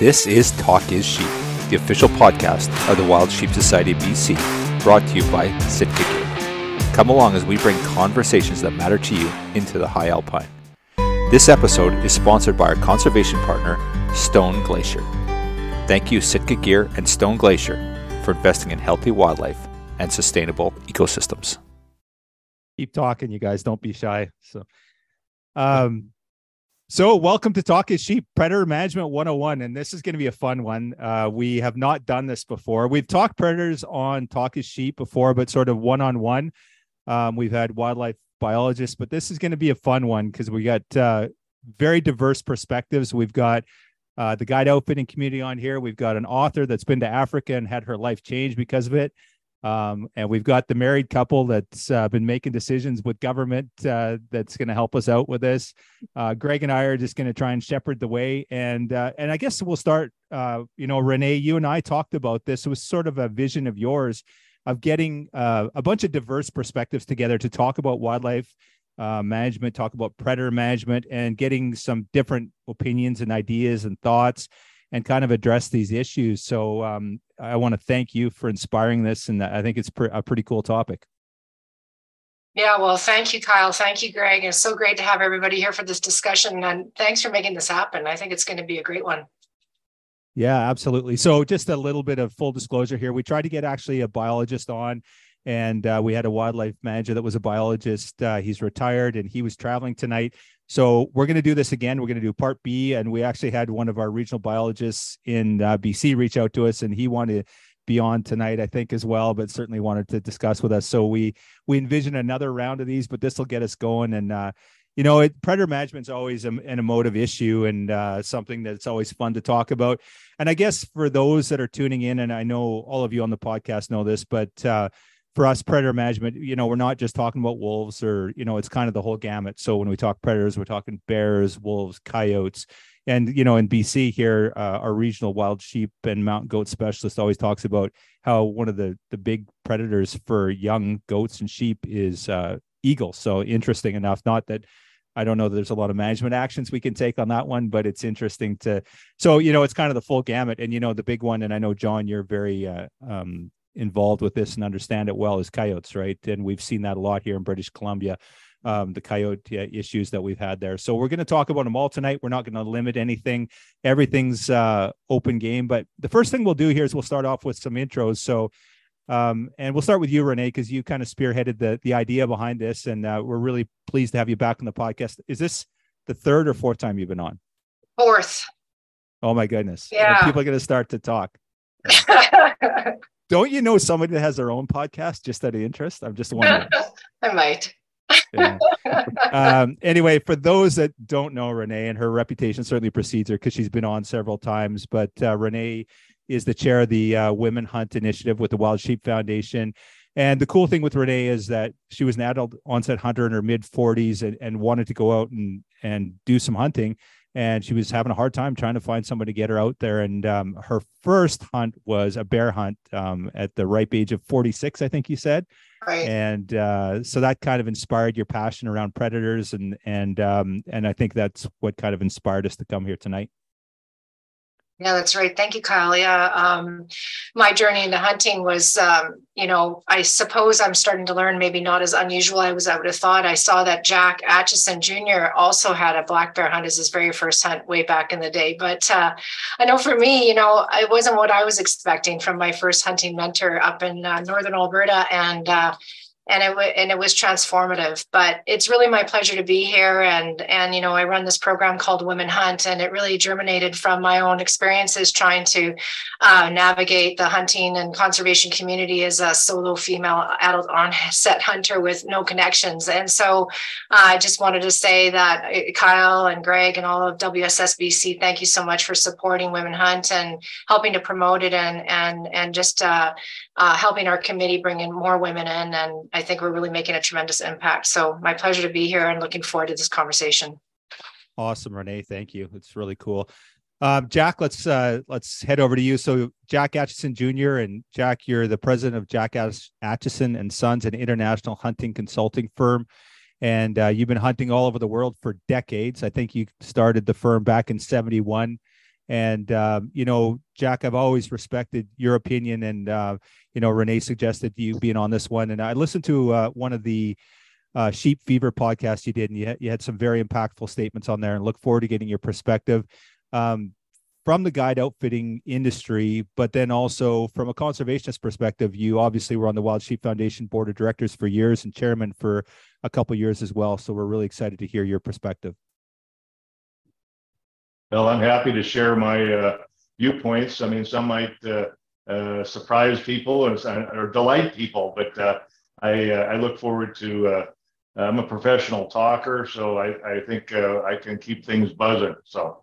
This is Talk is Sheep, the official podcast of the Wild Sheep Society BC, brought to you by Sitka Gear. Come along as we bring conversations that matter to you into the high alpine. This episode is sponsored by our conservation partner, Stone Glacier. Thank you, Sitka Gear and Stone Glacier, for investing in healthy wildlife and sustainable ecosystems. Keep talking, you guys. Don't be shy. So, um, so welcome to Talk is Sheep Predator Management 101. And this is going to be a fun one. Uh, we have not done this before. We've talked predators on Talk is Sheep before, but sort of one on one. We've had wildlife biologists, but this is going to be a fun one because we got uh, very diverse perspectives. We've got uh, the guide outfitting community on here. We've got an author that's been to Africa and had her life changed because of it. Um, and we've got the married couple that's uh, been making decisions with government uh, that's going to help us out with this. Uh, Greg and I are just going to try and shepherd the way, and uh, and I guess we'll start. Uh, you know, Renee, you and I talked about this. It was sort of a vision of yours of getting uh, a bunch of diverse perspectives together to talk about wildlife management, talk about predator management, and getting some different opinions and ideas and thoughts and kind of address these issues. So um, I want to thank you for inspiring this, and I think it's a pretty cool topic. Yeah, well, thank you, Kyle. Thank you, Greg. It's so great to have everybody here for this discussion, and thanks for making this happen. I think it's going to be a great one. Yeah, absolutely. So, just a little bit of full disclosure here: we tried to get actually a biologist on, and uh, we had a wildlife manager that was a biologist. Uh, he's retired, and he was traveling tonight. So we're going to do this again. We're going to do part B, and we actually had one of our regional biologists in uh, BC reach out to us, and he wanted to be on tonight, I think, as well. But certainly wanted to discuss with us. So we we envision another round of these, but this will get us going. And uh, you know, it, predator management is always a, an emotive issue and uh, something that's always fun to talk about. And I guess for those that are tuning in, and I know all of you on the podcast know this, but uh, for us predator management you know we're not just talking about wolves or you know it's kind of the whole gamut so when we talk predators we're talking bears wolves coyotes and you know in bc here uh, our regional wild sheep and mountain goat specialist always talks about how one of the the big predators for young goats and sheep is uh, eagles so interesting enough not that I don't know that there's a lot of management actions we can take on that one, but it's interesting to. So you know, it's kind of the full gamut, and you know, the big one. And I know John, you're very uh, um, involved with this and understand it well is coyotes, right? And we've seen that a lot here in British Columbia, um, the coyote issues that we've had there. So we're going to talk about them all tonight. We're not going to limit anything. Everything's uh, open game. But the first thing we'll do here is we'll start off with some intros. So, um, and we'll start with you, Renee, because you kind of spearheaded the the idea behind this, and uh, we're really pleased to have you back on the podcast. Is this the third or fourth time you've been on? Fourth. Oh my goodness! Yeah, people are going to start to talk. Don't you know somebody that has their own podcast just out of interest? I'm just wondering. I might. yeah. um, anyway, for those that don't know Renee, and her reputation certainly precedes her because she's been on several times, but uh, Renee is the chair of the uh, Women Hunt Initiative with the Wild Sheep Foundation. And the cool thing with Renee is that she was an adult onset hunter in her mid 40s and, and wanted to go out and, and do some hunting and she was having a hard time trying to find somebody to get her out there. And um, her first hunt was a bear hunt um, at the ripe age of 46, I think you said. Right. And uh, so that kind of inspired your passion around predators, and and um, and I think that's what kind of inspired us to come here tonight. Yeah, that's right. Thank you, Kyle. Yeah, um, my journey into hunting was, um, you know, I suppose I'm starting to learn maybe not as unusual as I would have thought. I saw that Jack Atcheson Jr. also had a black bear hunt as his very first hunt way back in the day. But uh, I know for me, you know, it wasn't what I was expecting from my first hunting mentor up in uh, northern Alberta, and uh, and it w- and it was transformative. But it's really my pleasure to be here, and and you know I run this program called Women Hunt, and it really germinated from my own experiences trying to uh, navigate the hunting and conservation community as a solo female adult onset hunter with no connections. And so uh, I just wanted to say that uh, Kyle and Greg and all of WSSBC, thank you so much for supporting Women Hunt and helping to promote it and and and just uh, uh, helping our committee bring in more women in. And I think we're really making a tremendous impact. So my pleasure to be here and looking forward to this conversation. Awesome, Renee. Thank you. It's really cool. Um, Jack, let's uh, let's head over to you. So Jack Atcheson Jr. and Jack, you're the president of Jack Atcheson and Sons, an international hunting consulting firm, and uh, you've been hunting all over the world for decades. I think you started the firm back in '71 And um, you know, Jack, I've always respected your opinion, and uh, you know, Renee suggested you being on this one, and I listened to uh, one of the uh, Sheep Fever podcast you did, and you you had some very impactful statements on there, and look forward to getting your perspective. Um, from the guide outfitting industry, but then also from a conservationist perspective, you obviously were on the Wild Sheep Foundation board of directors for years and chairman for a couple years as well. So we're really excited to hear your perspective. Well, I'm happy to share my uh, viewpoints. I mean, some might uh, uh, surprise people or, or, delight people, but uh, I, uh, I look forward to. I'm a professional talker, so I, I think I can keep things buzzing. So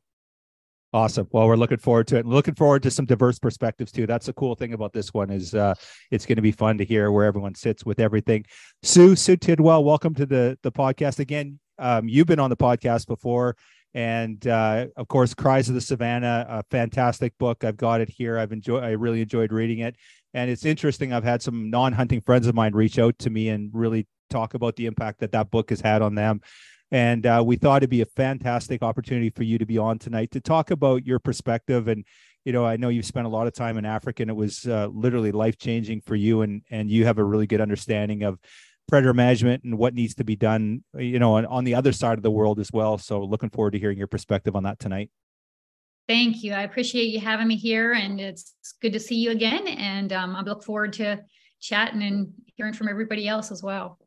Awesome. Well, we're looking forward to it. And looking forward to some diverse perspectives too. That's the cool thing about this one is uh, it's going to be fun to hear where everyone sits with everything. Sue, Sue Tidwell, welcome to the the podcast again. Um, you've been on the podcast before, and uh, of course, Cries of the Savannah, a fantastic book. I've got it here. I've enjoyed. I really enjoyed reading it, and it's interesting. I've had some non-hunting friends of mine reach out to me and really talk about the impact that that book has had on them. And uh, we thought it'd be a fantastic opportunity for you to be on tonight to talk about your perspective. And, you know, I know you've spent a lot of time in Africa and it was uh, literally life changing for you. And, and you have a really good understanding of predator management and what needs to be done, you know, on, on the other side of the world as well. So looking forward to hearing your perspective on that tonight. Thank you. I appreciate you having me here, and it's good to see you again. And um, I look forward to chatting and hearing from everybody else as well.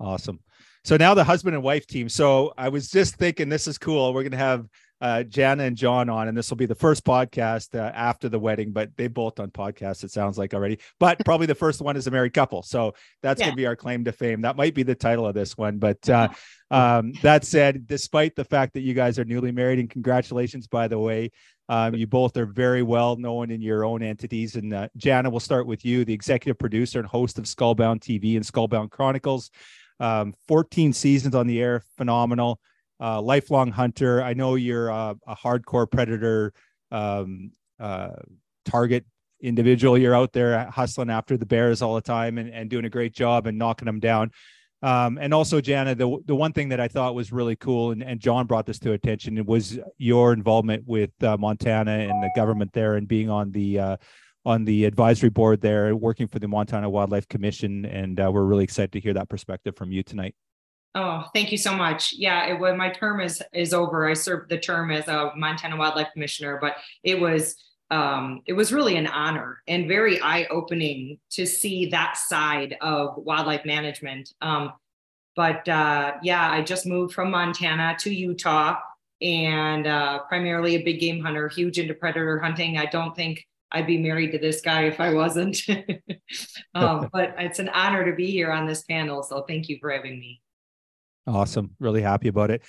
Awesome. So now the husband and wife team. So I was just thinking this is cool. We're going to have uh, Jana and John on, and this will be the first podcast uh, after the wedding. But they both done podcasts. It sounds like already, but probably the first one is a married couple. So that's yeah. going to be our claim to fame. That might be the title of this one. But uh, um, that said, despite the fact that you guys are newly married, and congratulations, by the way. Um, you both are very well known in your own entities. And uh, Jana, we'll start with you, the executive producer and host of Skullbound TV and Skullbound Chronicles. Um, 14 seasons on the air, phenomenal. Uh, lifelong hunter. I know you're a, a hardcore predator um, uh, target individual. You're out there hustling after the bears all the time and, and doing a great job and knocking them down. Um, and also, Jana, the the one thing that I thought was really cool, and, and John brought this to attention, was your involvement with uh, Montana and the government there, and being on the uh, on the advisory board there, working for the Montana Wildlife Commission, and uh, we're really excited to hear that perspective from you tonight. Oh, thank you so much. Yeah, it, when my term is is over, I served the term as a Montana Wildlife Commissioner, but it was um, it was really an honor and very eye opening to see that side of wildlife management. Um, but uh, yeah, I just moved from Montana to Utah and uh, primarily a big game hunter, huge into predator hunting. I don't think I'd be married to this guy if I wasn't. um, but it's an honor to be here on this panel. So thank you for having me. Awesome. Really happy about it.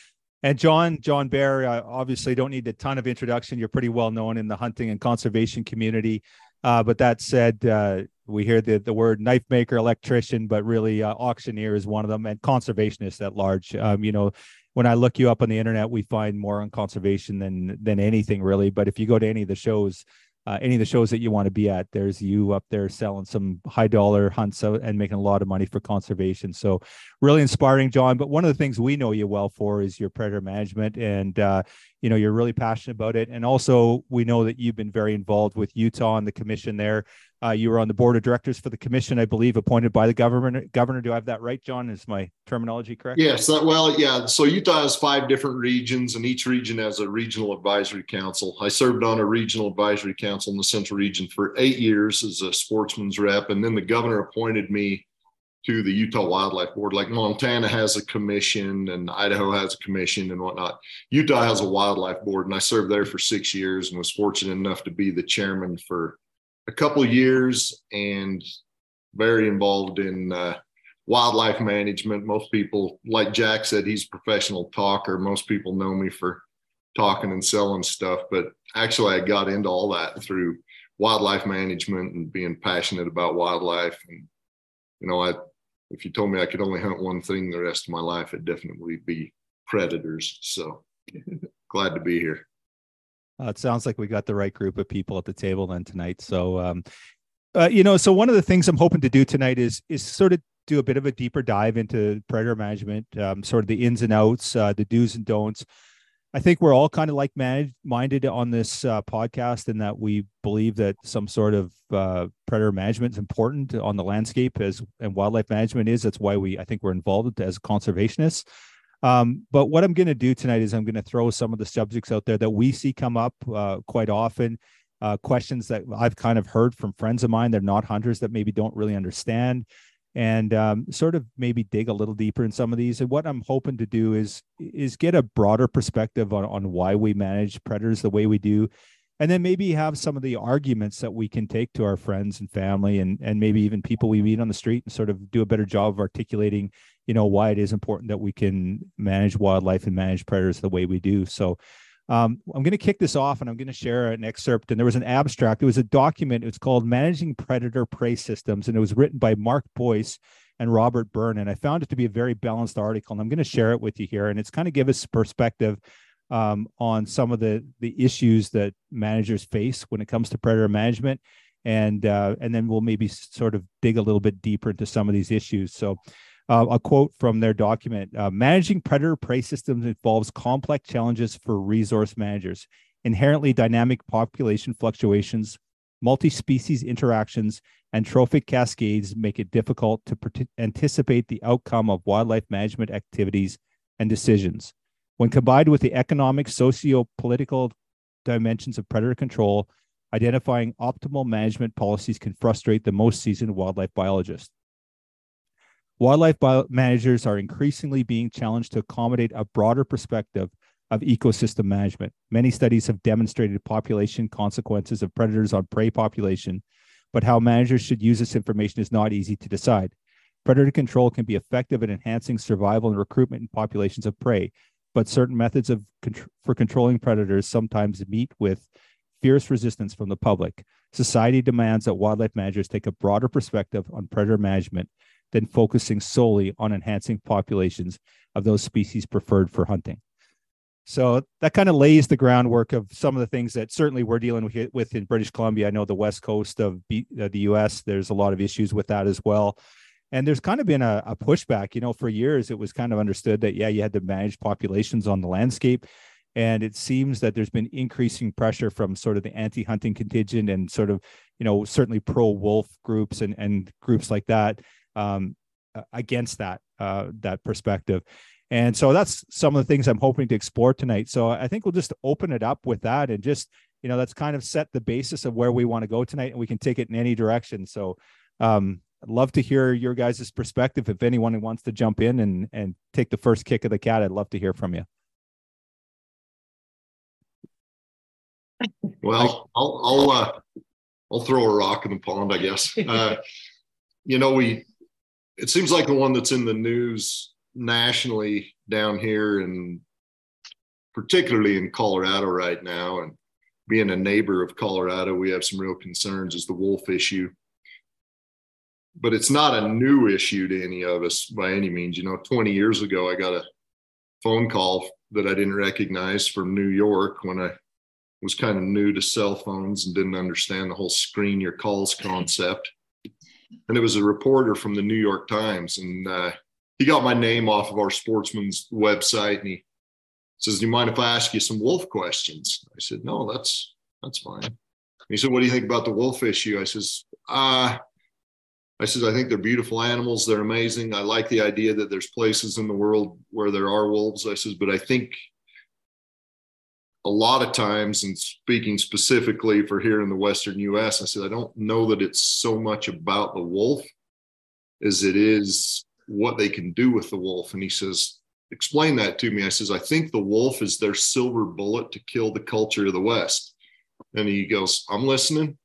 And John, John Bair, uh, obviously don't need a ton of introduction. You're pretty well known in the hunting and conservation community. Uh, but that said, uh, we hear the, the word knife maker, electrician, but really uh, auctioneer is one of them and conservationist at large. Um, you know, when I look you up on the internet, we find more on conservation than than anything really. But if you go to any of the shows, uh, any of the shows that you want to be at. There's you up there selling some high dollar hunts out and making a lot of money for conservation. So really inspiring, John. But one of the things we know you well for is your predator management, and uh, you know you're really passionate about it. And also we know that you've been very involved with Utah and the commission there. Uh, you were on the board of directors for the commission, I believe, appointed by the governor. Governor, do I have that right, John? Is my terminology correct? Yes. That, well, yeah. So Utah has five different regions, and each region has a regional advisory council. I served on a regional advisory council in the Central Region for eight years as a sportsman's rep, and then the governor appointed me to the Utah Wildlife Board. Like Montana has a commission, and Idaho has a commission, and whatnot. Utah has a wildlife board, and I served there for six years, and was fortunate enough to be the chairman for a couple years and very involved in uh, wildlife management. Most people, like Jack said, he's a professional talker. Most people know me for talking and selling stuff, but actually, I got into all that through wildlife management and being passionate about wildlife. And you know, I if you told me I could only hunt one thing the rest of my life, it'd definitely be predators. So glad to be here. Uh, it sounds like we got the right group of people at the table then tonight. So, um, uh, you know, so one of the things I'm hoping to do tonight is is sort of do a bit of a deeper dive into predator management, um, sort of the ins and outs, uh, the do's and don'ts. I think we're all kind of like minded on this uh, podcast in that we believe that some sort of uh, predator management is important on the landscape as and wildlife management is. That's why we I think we're involved as conservationists. Um, but what I'm going to do tonight is I'm going to throw some of the subjects out there that we see come up uh, quite often. Uh, questions that I've kind of heard from friends of mine. They're not hunters that maybe don't really understand and um, sort of maybe dig a little deeper in some of these. And what I'm hoping to do is is get a broader perspective on, on why we manage predators the way we do, and then maybe have some of the arguments that we can take to our friends and family, and and maybe even people we meet on the street, and sort of do a better job of articulating, you know, why it is important that we can manage wildlife and manage predators the way we do. So. Um, I'm going to kick this off and I'm going to share an excerpt. And there was an abstract. It was a document. It's called Managing Predator Prey Systems. And it was written by Mark Boyce and Robert Byrne. And I found it to be a very balanced article. And I'm going to share it with you here. And it's kind of give us perspective um, on some of the, the issues that managers face when it comes to predator management. And, uh, and then we'll maybe sort of dig a little bit deeper into some of these issues. So uh, a quote from their document uh, Managing predator prey systems involves complex challenges for resource managers, inherently dynamic population fluctuations, multi species interactions, and trophic cascades make it difficult to anticipate the outcome of wildlife management activities and decisions. When combined with the economic, socio political dimensions of predator control, identifying optimal management policies can frustrate the most seasoned wildlife biologists. Wildlife managers are increasingly being challenged to accommodate a broader perspective of ecosystem management. Many studies have demonstrated population consequences of predators on prey population, but how managers should use this information is not easy to decide. Predator control can be effective in enhancing survival and recruitment in populations of prey, but certain methods of for controlling predators sometimes meet with fierce resistance from the public. Society demands that wildlife managers take a broader perspective on predator management than focusing solely on enhancing populations of those species preferred for hunting. So that kind of lays the groundwork of some of the things that certainly we're dealing with, in British Columbia. I know the west coast of the U.S. There's a lot of issues with that as well, and there's kind of been a, a pushback. You know, for years it was kind of understood that yeah, you had to manage populations on the landscape, and it seems that there's been increasing pressure from sort of the anti-hunting contingent and sort of you know certainly pro-wolf groups and and groups like that um, against that uh, that perspective. And so that's some of the things I'm hoping to explore tonight. So I think we'll just open it up with that and just, you know, that's kind of set the basis of where we want to go tonight and we can take it in any direction. So um, I'd love to hear your guys' perspective. If anyone wants to jump in and, and take the first kick of the cat, I'd love to hear from you. Well, I'll, I'll, uh, I'll throw a rock in the pond, I guess. Uh, you know, we, it seems like the one that's in the news nationally down here and particularly in Colorado right now and being a neighbor of Colorado we have some real concerns is the wolf issue. But it's not a new issue to any of us by any means. You know 20 years ago I got a phone call that I didn't recognize from New York when I was kind of new to cell phones and didn't understand the whole screen your calls concept and it was a reporter from the New York Times, and uh, he got my name off of our Sportsman's website, and he says, "Do you mind if I ask you some wolf questions?" I said, "No, that's that's fine." And he said, "What do you think about the wolf issue?" I says, "Ah." Uh, I says, I think they're beautiful animals. They're amazing. I like the idea that there's places in the world where there are wolves. I says, but I think a lot of times, and speaking specifically for here in the Western US, I said, I don't know that it's so much about the wolf as it is what they can do with the wolf. And he says, Explain that to me. I says, I think the wolf is their silver bullet to kill the culture of the West. And he goes, I'm listening.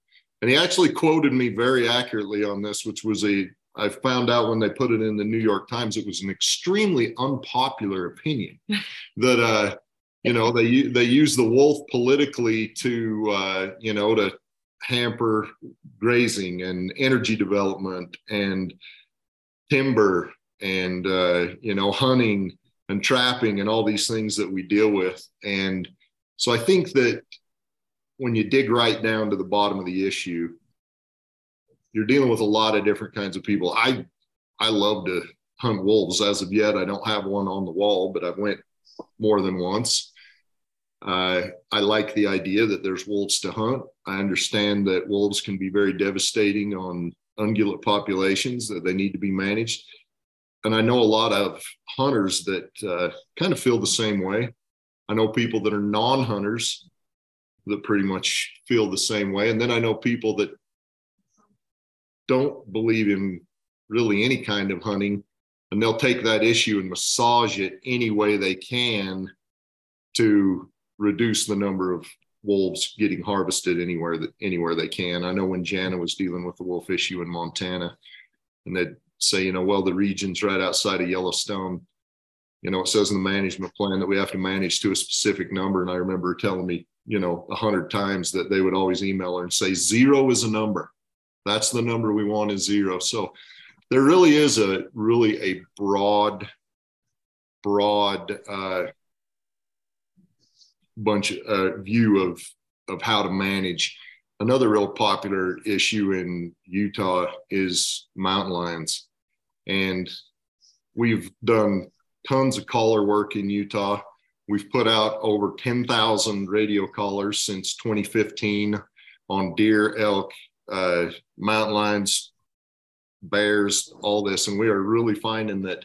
And he actually quoted me very accurately on this, which was a, I found out when they put it in the New York Times, it was an extremely unpopular opinion that, uh, you know they they use the wolf politically to uh, you know to hamper grazing and energy development and timber and uh, you know hunting and trapping and all these things that we deal with. And so i think that when you dig right down to the bottom of the issue you're dealing with a lot of different kinds of people. I i love to hunt wolves. As of yet i don't have one on the wall but i went more than once Uh, I like the idea that there's wolves to hunt. I understand that wolves can be very devastating on ungulate populations, that they need to be managed. And I know a lot of hunters that uh, kind of feel the same way. I know people that are non hunters that pretty much feel the same way. And then I know people that don't believe in really any kind of hunting and they'll take that issue and massage it any way they can to reduce the number of wolves getting harvested anywhere that anywhere they can. I know when Jana was dealing with the wolf issue in Montana, and they'd say, you know, well, the region's right outside of Yellowstone. You know, it says in the management plan that we have to manage to a specific number. And I remember telling me, you know, a hundred times that they would always email her and say, zero is a number. That's the number we want is zero. So there really is a really a broad, broad uh, bunch of uh, view of of how to manage. Another real popular issue in Utah is mountain lions, and we've done tons of collar work in Utah. We've put out over 10,000 radio collars since 2015 on deer, elk, uh, mountain lions, bears, all this. And we are really finding that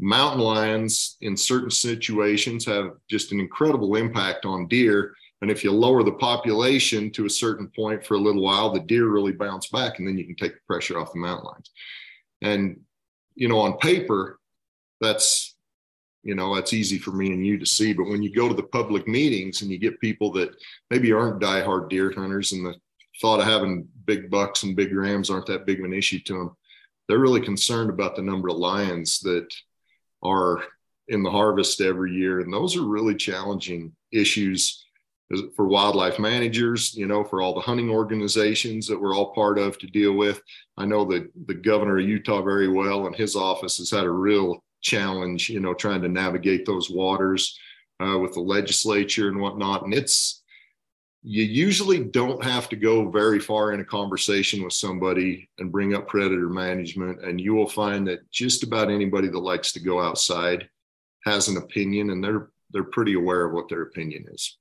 mountain lions in certain situations have just an incredible impact on deer. And if you lower the population to a certain point for a little while, the deer really bounce back and then you can take the pressure off the mountain lions. And, you know, on paper, that's, you know, that's easy for me and you to see. But when you go to the public meetings and you get people that maybe aren't diehard deer hunters and the thought of having big bucks and big rams aren't that big of an issue to them, they're really concerned about the number of lions that are in the harvest every year. And those are really challenging issues for wildlife managers, you know, for all the hunting organizations that we're all part of to deal with. I know that the governor of Utah very well, and his office has had a real challenge, you know, trying to navigate those waters uh, with the legislature and whatnot. And it's, you usually don't have to go very far in a conversation with somebody and bring up predator management. And you will find that just about anybody that likes to go outside has an opinion and they're they're pretty aware of what their opinion is.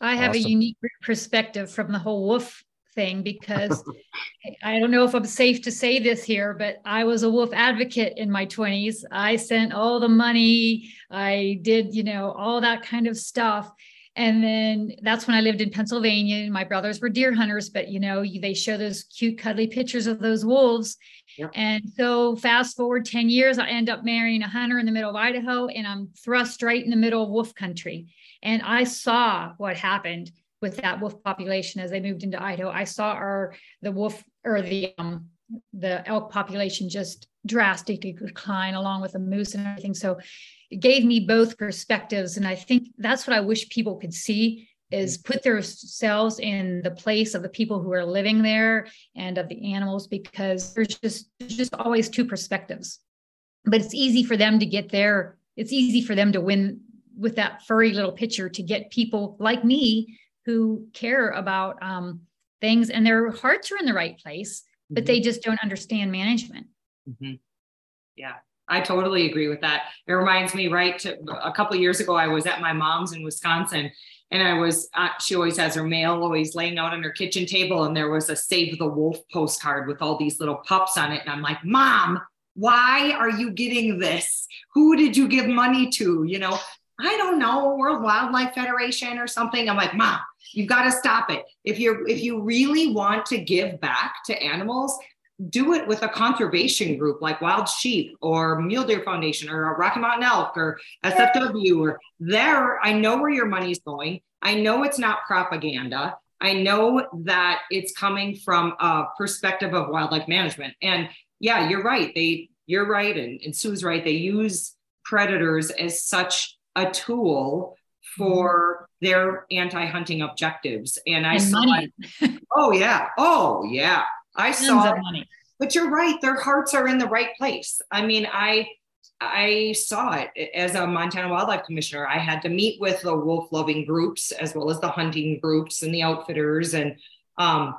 I have awesome. a unique perspective from the whole wolf thing because I don't know if I'm safe to say this here, but I was a wolf advocate in my 20s. I sent all the money, I did, you know, all that kind of stuff. And then that's when I lived in Pennsylvania. My brothers were deer hunters, but you know, they show those cute, cuddly pictures of those wolves. Yep. And so, fast forward 10 years, I end up marrying a hunter in the middle of Idaho, and I'm thrust right in the middle of wolf country. And I saw what happened with that wolf population as they moved into Idaho. I saw our the wolf or the um, the elk population just drastically decline along with the moose and everything. So it gave me both perspectives, and I think that's what I wish people could see is put themselves in the place of the people who are living there and of the animals because there's just there's just always two perspectives but it's easy for them to get there it's easy for them to win with that furry little picture to get people like me who care about um, things and their hearts are in the right place, mm-hmm. but they just don't understand management. Mm-hmm. Yeah, I totally agree with that. It reminds me, right? To, a couple years ago, I was at my mom's in Wisconsin, and I was. Uh, she always has her mail always laying out on her kitchen table, and there was a "Save the Wolf" postcard with all these little pups on it, and I'm like, "Mom, why are you getting this? Who did you give money to? You know, I don't know, World Wildlife Federation or something. I'm like, Mom, you've got to stop it. If you're if you really want to give back to animals, do it with a conservation group like Wild Sheep or Mule Deer Foundation or Rocky Mountain Elk or SFW or there. I know where your money's going. I know it's not propaganda. I know that it's coming from a perspective of wildlife management. And yeah, you're right. They you're right, and, and Sue's right. They use predators as such a tool for their anti-hunting objectives. And I and saw money. It. Oh yeah. Oh yeah. I Tons saw money. But you're right, their hearts are in the right place. I mean, I I saw it as a Montana Wildlife Commissioner. I had to meet with the wolf loving groups as well as the hunting groups and the outfitters. And um,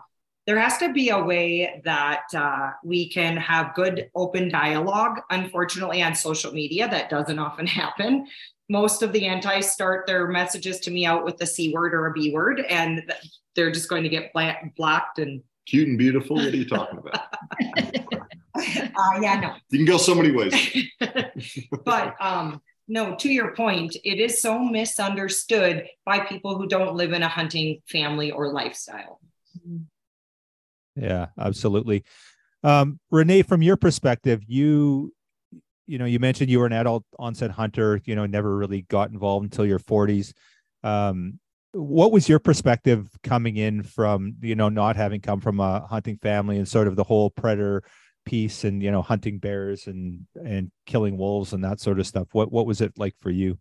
there has to be a way that uh, we can have good open dialogue. Unfortunately, on social media, that doesn't often happen. Most of the anti start their messages to me out with the C word or a B word, and they're just going to get blocked and cute and beautiful. What are you talking about? uh, yeah, no. You can go so many ways. but um, no, to your point, it is so misunderstood by people who don't live in a hunting family or lifestyle. Yeah, absolutely. Um, Renee, from your perspective, you you know you mentioned you were an adult onset hunter. You know, never really got involved until your forties. Um, what was your perspective coming in from you know not having come from a hunting family and sort of the whole predator piece and you know hunting bears and and killing wolves and that sort of stuff what what was it like for you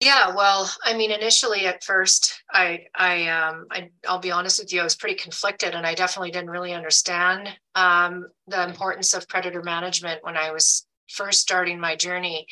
yeah well i mean initially at first i i um I, i'll be honest with you i was pretty conflicted and i definitely didn't really understand um the importance of predator management when i was first starting my journey.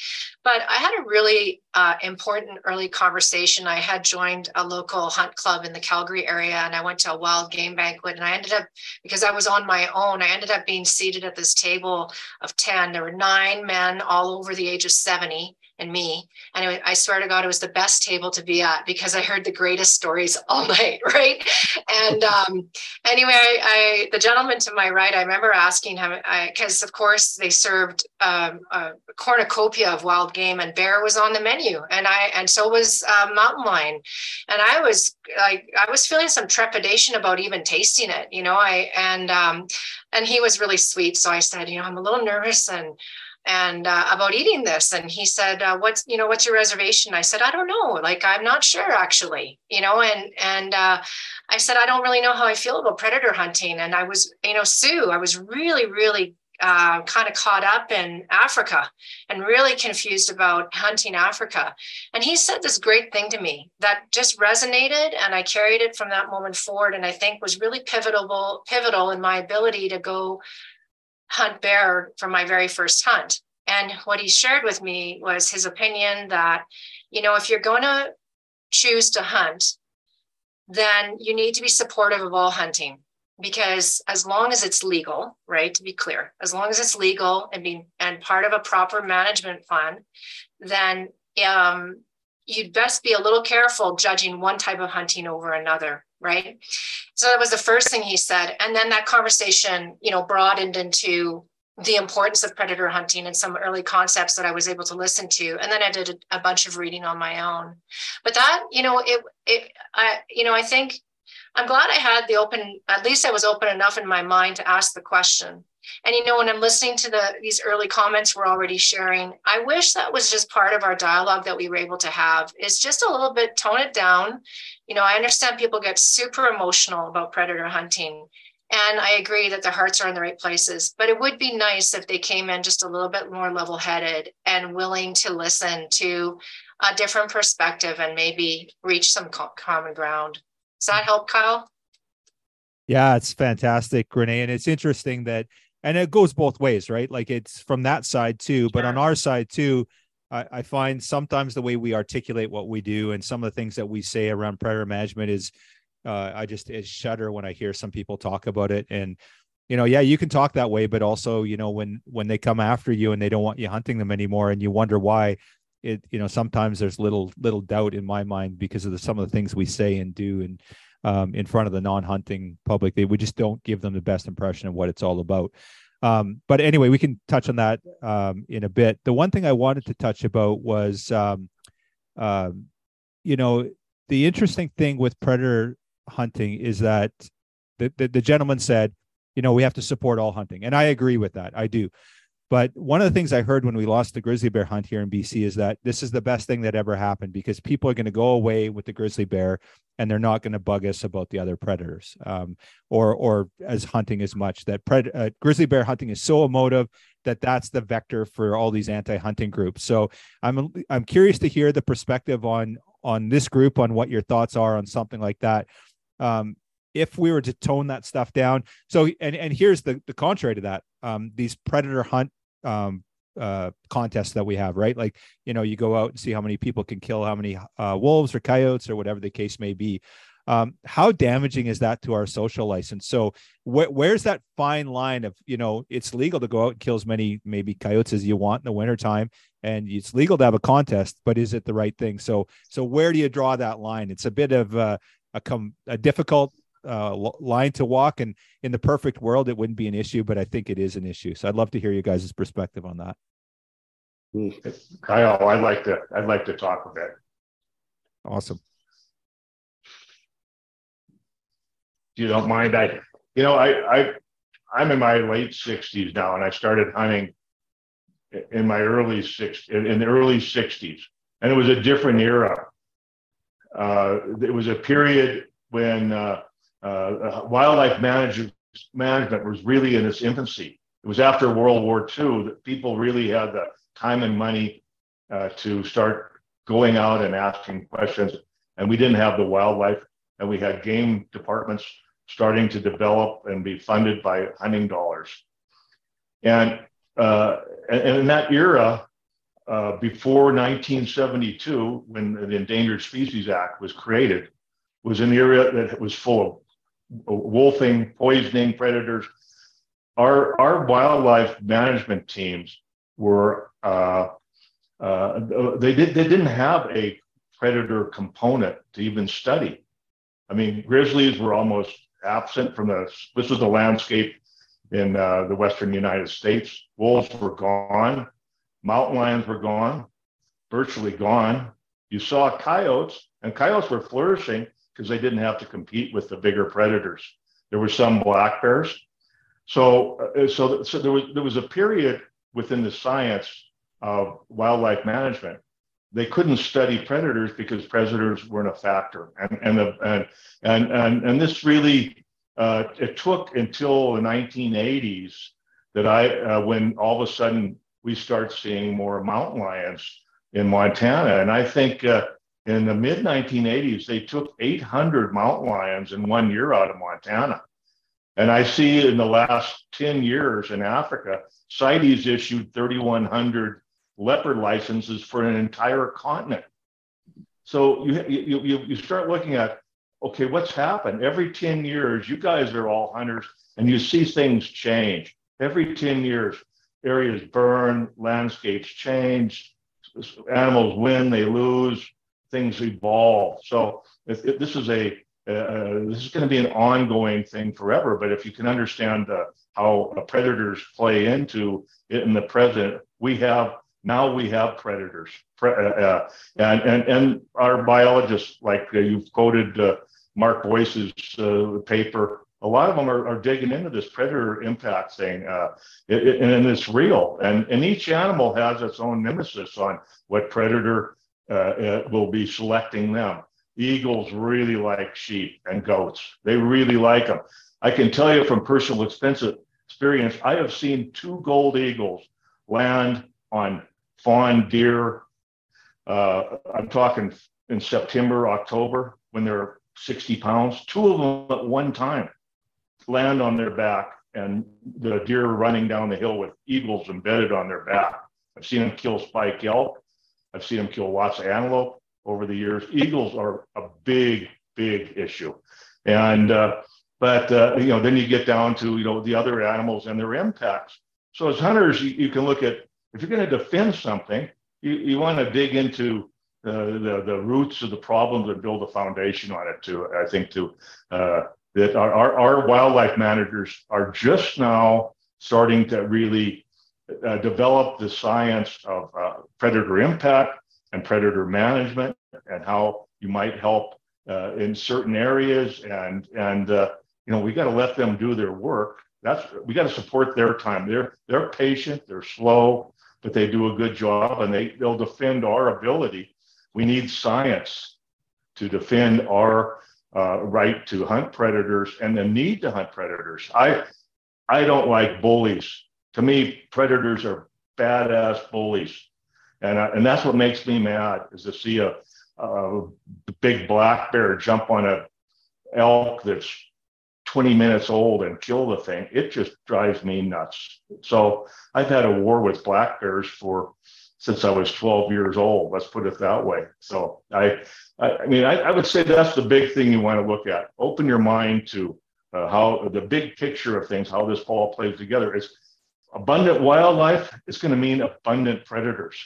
But I had a really uh, important early conversation. I had joined a local hunt club in the Calgary area and I went to a wild game banquet. And I ended up, because I was on my own, I ended up being seated at this table of 10. There were nine men all over the age of 70 and me. And I swear to God, it was the best table to be at because I heard the greatest stories all night, right? And um, anyway, I, I, the gentleman to my right, I remember asking him because, of course, they served um, a cornucopia of wild game, and bear was on the menu, and I and so was uh, mountain lion, and I was like, I was feeling some trepidation about even tasting it, you know. I and um, and he was really sweet, so I said, you know, I'm a little nervous and and uh, about eating this and he said uh, what's you know what's your reservation i said i don't know like i'm not sure actually you know and and uh, i said i don't really know how i feel about predator hunting and i was you know sue i was really really uh, kind of caught up in Africa and really confused about hunting Africa. And he said this great thing to me that just resonated, and I carried it from that moment forward. And I think was really pivotal, pivotal in my ability to go hunt bear for my very first hunt. And what he shared with me was his opinion that, you know, if you're going to choose to hunt, then you need to be supportive of all hunting because as long as it's legal, right, to be clear, as long as it's legal and being and part of a proper management fund, then um, you'd best be a little careful judging one type of hunting over another right so that was the first thing he said and then that conversation you know broadened into the importance of predator hunting and some early concepts that I was able to listen to. And then I did a, a, bunch of reading on my own. But that, you know, it, it, I, you know, I think I'm glad I had the open, at least I was open enough in my mind to ask the question. And you know, when I'm listening to the these early comments we're already sharing, I wish that was just part of our dialogue that we were able to have. Is just a little bit tone it down. You know, I understand people get super emotional about predator hunting. And I agree that their hearts are in the right places, but it would be nice if they came in just a little bit more level headed and willing to listen to a different perspective and maybe reach some common ground. Does that help, Kyle? Yeah, it's fantastic, Renee. And it's interesting that and it goes both ways, right? Like it's from that side too, but on our side too, I, I, find sometimes the way we articulate what we do and some of the things that we say around predator management is, uh, I just shudder when I hear some people talk about it. And you know, yeah, you can talk that way, but also, you know, when when they come after you and they don't want you hunting them anymore, and you wonder why, it you know sometimes there's little little doubt in my mind because of the, some of the things we say and do and um, in front of the non-hunting public. They we just don't give them the best impression of what it's all about. Um, but anyway, we can touch on that um, in a bit. The one thing I wanted to touch about was, um, uh, you know, the interesting thing with predator hunting is that the, the, the gentleman said, you know, we have to support all hunting, and I agree with that. I do. But one of the things I heard when we lost the grizzly bear hunt here in BC is that this is the best thing that ever happened because people are going to go away with the grizzly bear and they're not going to bug us about the other predators um, or or as hunting as much. That pred- uh, grizzly bear hunting is so emotive that that's the vector for all these anti-hunting groups. So I'm I'm curious to hear the perspective on on this group on what your thoughts are on something like that. Um, if we were to tone that stuff down, so and and here's the the contrary to that. Um, these predator hunt um, uh, contests that we have, right? Like, you know, you go out and see how many people can kill how many uh, wolves or coyotes or whatever the case may be. Um, how damaging is that to our social license? So wh- where's that fine line of, you know, it's legal to go out and kill as many maybe coyotes as you want in the wintertime and it's legal to have a contest, but is it the right thing? So, so where do you draw that line? It's a bit of a, com- a difficult uh, line to walk and in the perfect world, it wouldn't be an issue, but I think it is an issue. So I'd love to hear you guys' perspective on that. Kyle, I'd like to, I'd like to talk a bit. Awesome. you don't mind, I, you know, I, I, I'm in my late sixties now and I started hunting in my early six, in, the early sixties. And it was a different era. Uh, it was a period when uh, uh, wildlife management management was really in its infancy. It was after World War II that people really had the time and money uh, to start going out and asking questions. And we didn't have the wildlife, and we had game departments starting to develop and be funded by hunting dollars. And, uh, and in that era, uh, before 1972, when the Endangered Species Act was created, was an era that was full wolfing, poisoning, predators. Our, our wildlife management teams were, uh, uh, they, did, they didn't have a predator component to even study. I mean, grizzlies were almost absent from the, this was the landscape in uh, the Western United States. Wolves were gone. Mountain lions were gone, virtually gone. You saw coyotes, and coyotes were flourishing because they didn't have to compete with the bigger predators. There were some black bears. So, uh, so, so there was there was a period within the science of wildlife management. They couldn't study predators because predators weren't a factor, and and the, and, and and and this really uh, it took until the 1980s that I uh, when all of a sudden we start seeing more mountain lions in Montana, and I think uh, in the mid 1980s, they took 800 mountain lions in one year out of Montana. And I see in the last 10 years in Africa, CITES issued 3,100 leopard licenses for an entire continent. So you, you, you, you start looking at, okay, what's happened? Every 10 years, you guys are all hunters and you see things change. Every 10 years, areas burn, landscapes change, animals win, they lose, things evolve. So this is a uh, this is going to be an ongoing thing forever. But if you can understand uh, how predators play into it in the present, we have now we have predators, Pre- uh, uh and and and our biologists, like uh, you've quoted uh, Mark Boyce's paper. A lot of them are, are, digging into this predator impact thing, it, it, and it's real. And and each animal has its own nemesis on what predator uh, uh, will be selecting them. Eagles really like sheep and goats. They really like them. I can tell you from personal experience, I have seen two gold eagles land on fawn deer. Uh, I'm talking in September, October, when they're 60 pounds. Two of them at one time land on their back, and the deer running down the hill with eagles embedded on their back. I've seen them kill spike elk. I've seen them kill lots of antelope over the years. Eagles are a big, big issue. And, uh, but, uh, you know, then you get down to, you know, the other animals and their impacts. So as hunters, you, you can look at, if you're going to defend something, you, you want to dig into uh, the, the roots of the problems and build a foundation on it too. I think to, uh, that our, our, our, wildlife managers are just now starting to really uh, develop the science of uh, predator impact and predator management and how you might help uh, in certain areas. And and uh, you know we got to let them do their work. That's we got to support their time. They're they're patient they're slow but they do a good job and they they'll defend our ability. We need science to defend our uh, right to hunt predators and the need to hunt predators. I i don't like bullies to me, predators are badass bullies. And, and that's what makes me mad is to see a, a big black bear jump on a elk that's 20 minutes old and kill the thing. It just drives me nuts. So I've had a war with black bears for since I was 12 years old. Let's put it that way. So I I, I mean, I, I, would say that's the big thing you want to look at. Open your mind to uh, how the big picture of things, how this all plays together. Is abundant wildlife is going to mean abundant predators.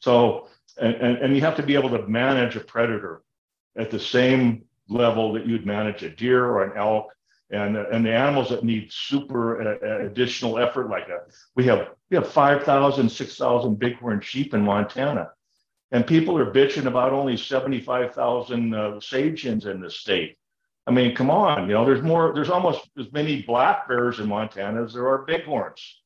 So, and, and, and you have to be able to manage a predator at the same level that you'd manage a deer or an elk. And and the animals that need super uh, additional effort like a, we have we have 5000 6000 bighorn sheep in montana. And people are bitching about only 75000 uh, in the state. I mean come on you know there's more there's almost as many black bears in montana as there are bighorns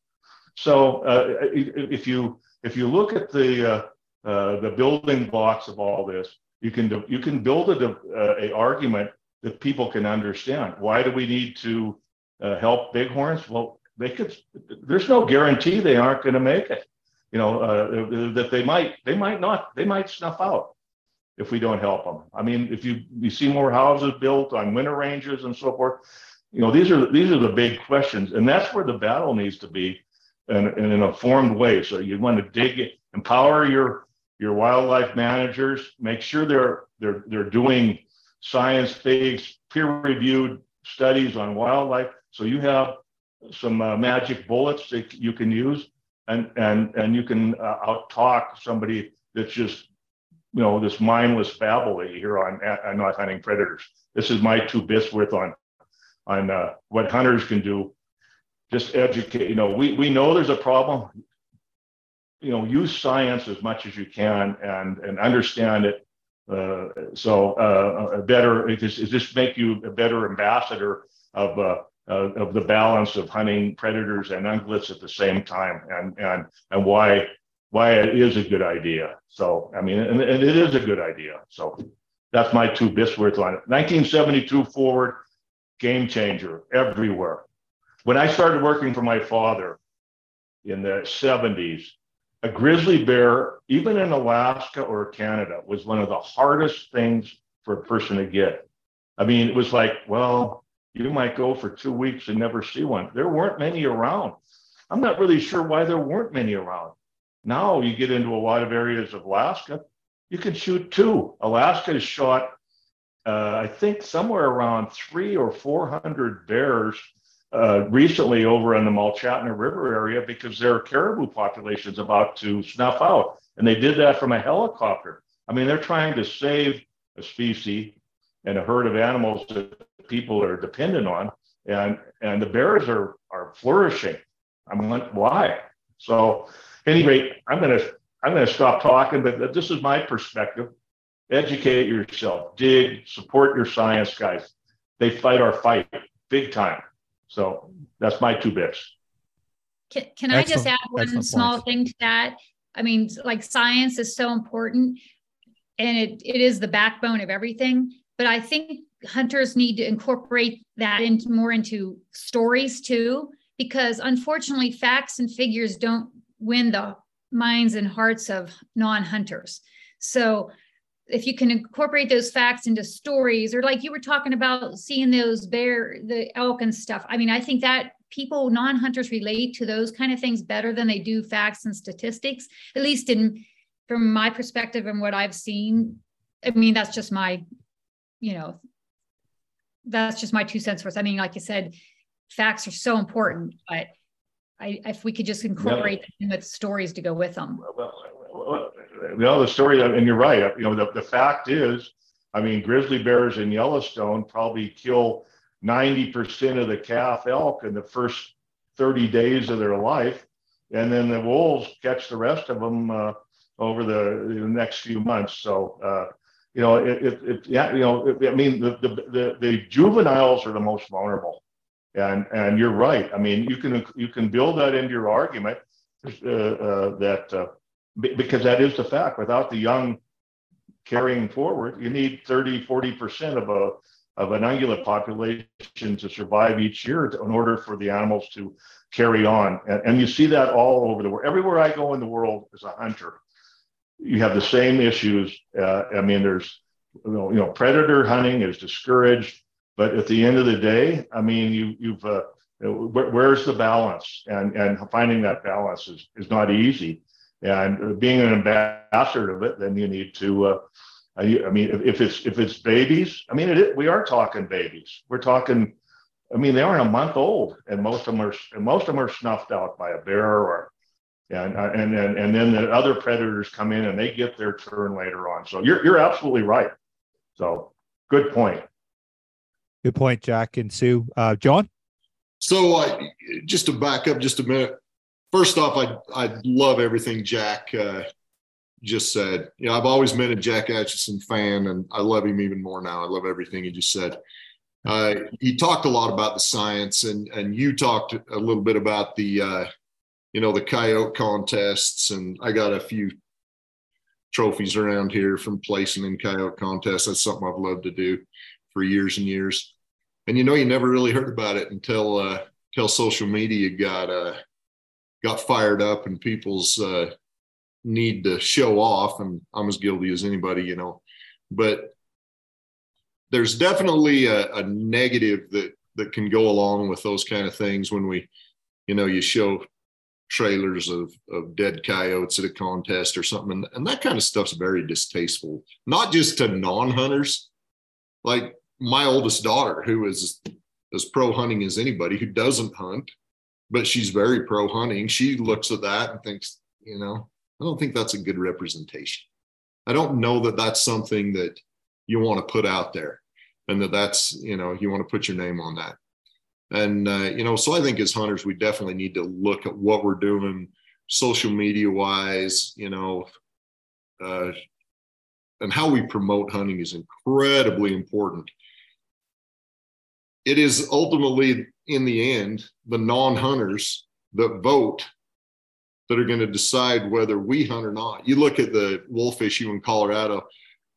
so uh, if you if you look at the uh, uh, the building blocks of all this you can you can build a, a argument that people can understand. Why do we need to uh, help bighorns? Well, they could. There's no guarantee they aren't going to make it. You know uh, that they might they might not they might snuff out if we don't help them. I mean, if you you see more houses built on winter ranges and so forth, you know these are these are the big questions, and that's where the battle needs to be in, in an informed way. So you want to dig empower your your wildlife managers, make sure they're they're they're doing science-based, peer-reviewed studies on wildlife. So you have some uh, magic bullets that you can use, and and and you can uh, out talk somebody that's just you know this mindless babble that you hear on, on not hunting predators. This is my two bits worth on on uh, what hunters can do. Just educate. You know, we we know there's a problem. You know, use science as much as you can and and understand it uh, so uh, a better, it just, make you a better ambassador of, uh, of the balance of hunting predators and ungulates at the same time and, and, and why, why it is a good idea. So, I mean, and, and it is a good idea. So that's my two bits worth on it. 1972 forward, game changer everywhere. When I started working for my father in the 70s, a grizzly bear, even in Alaska or Canada, was one of the hardest things for a person to get. I mean, it was like, well, you might go for two weeks and never see one. There weren't many around. I'm not really sure why there weren't many around. Now you get into a lot of areas of Alaska, you can shoot two. Alaska has shot, uh, I think, somewhere around three or 400 bears uh, recently over in the Mulchatna River area because their caribou population is about to snuff out. And they did that from a helicopter. I mean, they're trying to save a species and a herd of animals that people are dependent on. And, and the bears are, are flourishing. I mean, why? So, any rate, I'm going to I'm going to stop talking, but this is my perspective. Educate yourself, dig, support your science guys. They fight our fight big time. So that's my two bits. Can, can I just add one Excellent small points. thing to that? I mean, like science is so important and it, it is the backbone of everything. But I think hunters need to incorporate that into more into stories too, because unfortunately, facts and figures don't win the minds and hearts of non-hunters. So if you can incorporate those facts into stories or like you were talking about seeing those bear the elk and stuff. I mean i think that people non-hunters relate to those kind of things better than they do facts and statistics at least in from my perspective and what i've seen. I mean that's just my you know that's just my two cents worth. I mean like you said facts are so important but I, if we could just incorporate them with stories to go with them. Well, well, know, the story, and you're right. You know, the, the fact is, I mean, grizzly bears in Yellowstone probably kill 90% of the calf elk in the first 30 days of their life. And then the wolves catch the rest of them uh, over the, the, next few months. So, uh, you know, it, it, it, yeah, you know, it, I mean, the, the, the, the juveniles are the most vulnerable. And, and you're right. I mean, you can, you can build that into your argument uh, uh that uh, because that is the fact. Without the young carrying forward, you need 30, 40% of a of an ungulate population to survive each year in order for the animals to carry on. And, and you see that all over the world. Everywhere I go in the world as a hunter, you have the same issues. Uh, I mean, there's you know, you know, predator hunting is discouraged, but at the end of the day, I mean, you you've uh, where's the balance? And and finding that balance is is not easy. And being an ambassador of it, then you need to uh, I, mean, if, it's if it's babies, I mean, it, we are talking babies. We're talking. I mean, they aren't a month old, and most of them are most of them are snuffed out by a bear or and and and, and then the other predators come in and they get their turn later on. So you're you're absolutely right. So good point. Good point, Jack and Sue. Uh, John. So uh, just to back up just a minute. First off, I I love everything Jack uh, just said. You know, I've always been a Jack Atcheson fan, and I love him even more now. I love everything he just said. Uh, he talked a lot about the science, and and you talked a little bit about the uh, you know the coyote contests, and I got a few trophies around here from placing in coyote contests. That's something I've loved to do for years and years. And you know, you never really heard about it until uh, until social media got uh, got fired up and people's uh, need to show off. And I'm as guilty as anybody, you know. But there's definitely a, a negative that that can go along with those kind of things when we, you know, you show trailers of, of dead coyotes at a contest or something. And, and that kind of stuff's very distasteful, not just to non hunters. Like my oldest daughter, who is as pro hunting as anybody, who doesn't hunt, but she's very pro hunting. She looks at that and thinks, you know, I don't think that's a good representation. I don't know that that's something that you want to put out there and that that's, you know, you want to put your name on that. And, uh, you know, so I think as hunters, we definitely need to look at what we're doing social media wise, you know, uh, and how we promote hunting is incredibly important. It is ultimately, in the end, the non hunters that vote that are going to decide whether we hunt or not. You look at the wolf issue in Colorado,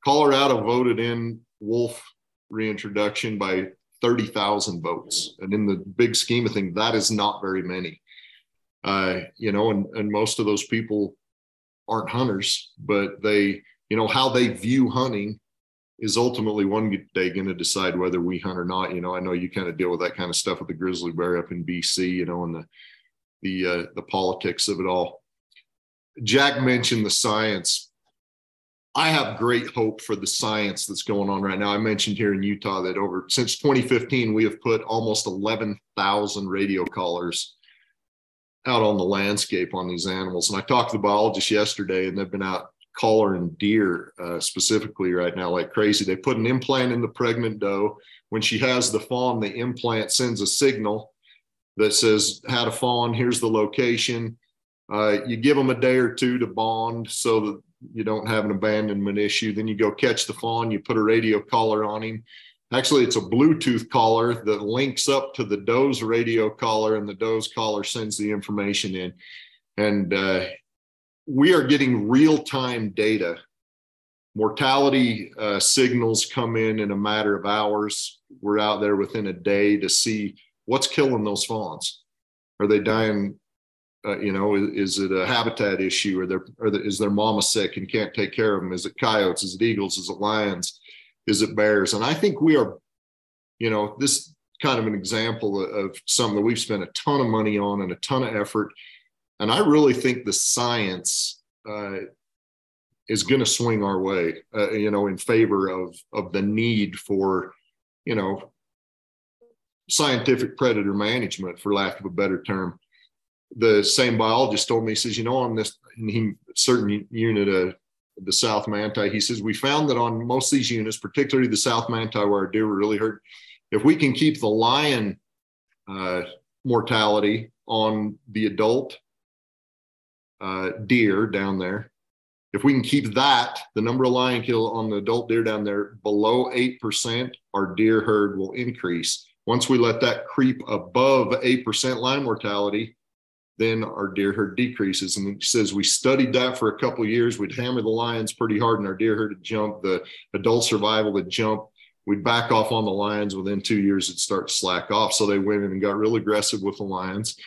Colorado voted in wolf reintroduction by 30,000 votes. And in the big scheme of things, that is not very many. Uh, you know, and, and most of those people aren't hunters, but they, you know, how they view hunting is ultimately one day going to decide whether we hunt or not. You know, I know you kind of deal with that kind of stuff with the grizzly bear up in BC, you know, and the, the, uh, the politics of it all. Jack mentioned the science I have great hope for the science that's going on right now. I mentioned here in Utah that over since 2015, we have put almost 11,000 radio collars out on the landscape on these animals. And I talked to the biologists yesterday, and they've been out collaring deer uh, specifically right now like crazy. They put an implant in the pregnant doe. When she has the fawn, the implant sends a signal that says, had a fawn, here's the location. Uh, you give them a day or two to bond so that you don't have an abandonment issue. Then you go catch the fawn, you put a radio collar on him. Actually, it's a Bluetooth collar that links up to the doe's radio collar, and the doe's collar sends the information in. And uh, we are getting real time data. Mortality uh, signals come in in a matter of hours. We're out there within a day to see what's killing those fawns. Are they dying uh, you know, is, is, it a habitat issue, or, their, or the, is their mama sick and can't take care of them? Is it coyotes? Is it eagles? Is it lions? Is it bears? And I think we are, you know, this kind of an example of something that we've spent a ton of money on and a ton of effort. And I really think the science uh, is going to swing our way, uh, you know, in favor of of the need for, you know, scientific predator management, for lack of a better term. The same biologist told me, he says, you know, on this he, certain unit of the South Manti, he says, we found that on most of these units, particularly the South Manti where our deer were really hurt, if we can keep the lion uh, mortality on the adult uh, deer down there, if we can keep that, the number of lion kill on the adult deer down there below 8%, our deer herd will increase. Once we let that creep above 8% lion mortality, then our deer herd decreases. And he says we studied that for a couple years. We'd hammer the lions pretty hard, and our deer herd would jump. The adult survival would jump. We'd back off on the lions. Within two years, it'd start to slack off. So they went in and got real aggressive with the lions.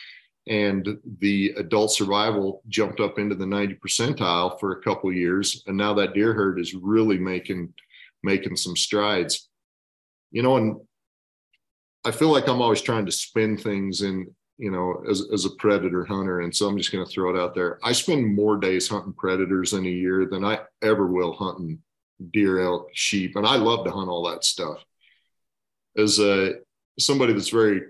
And the adult survival jumped up into the 90 percentile for a couple years. And now that deer herd is really making making some strides. You know, and I feel like I'm always trying to spin things in you know, as, as a predator hunter. And so I'm just going to throw it out there. I spend more days hunting predators in a year than I ever will hunting deer, elk, sheep, and I love to hunt all that stuff. As a somebody that's very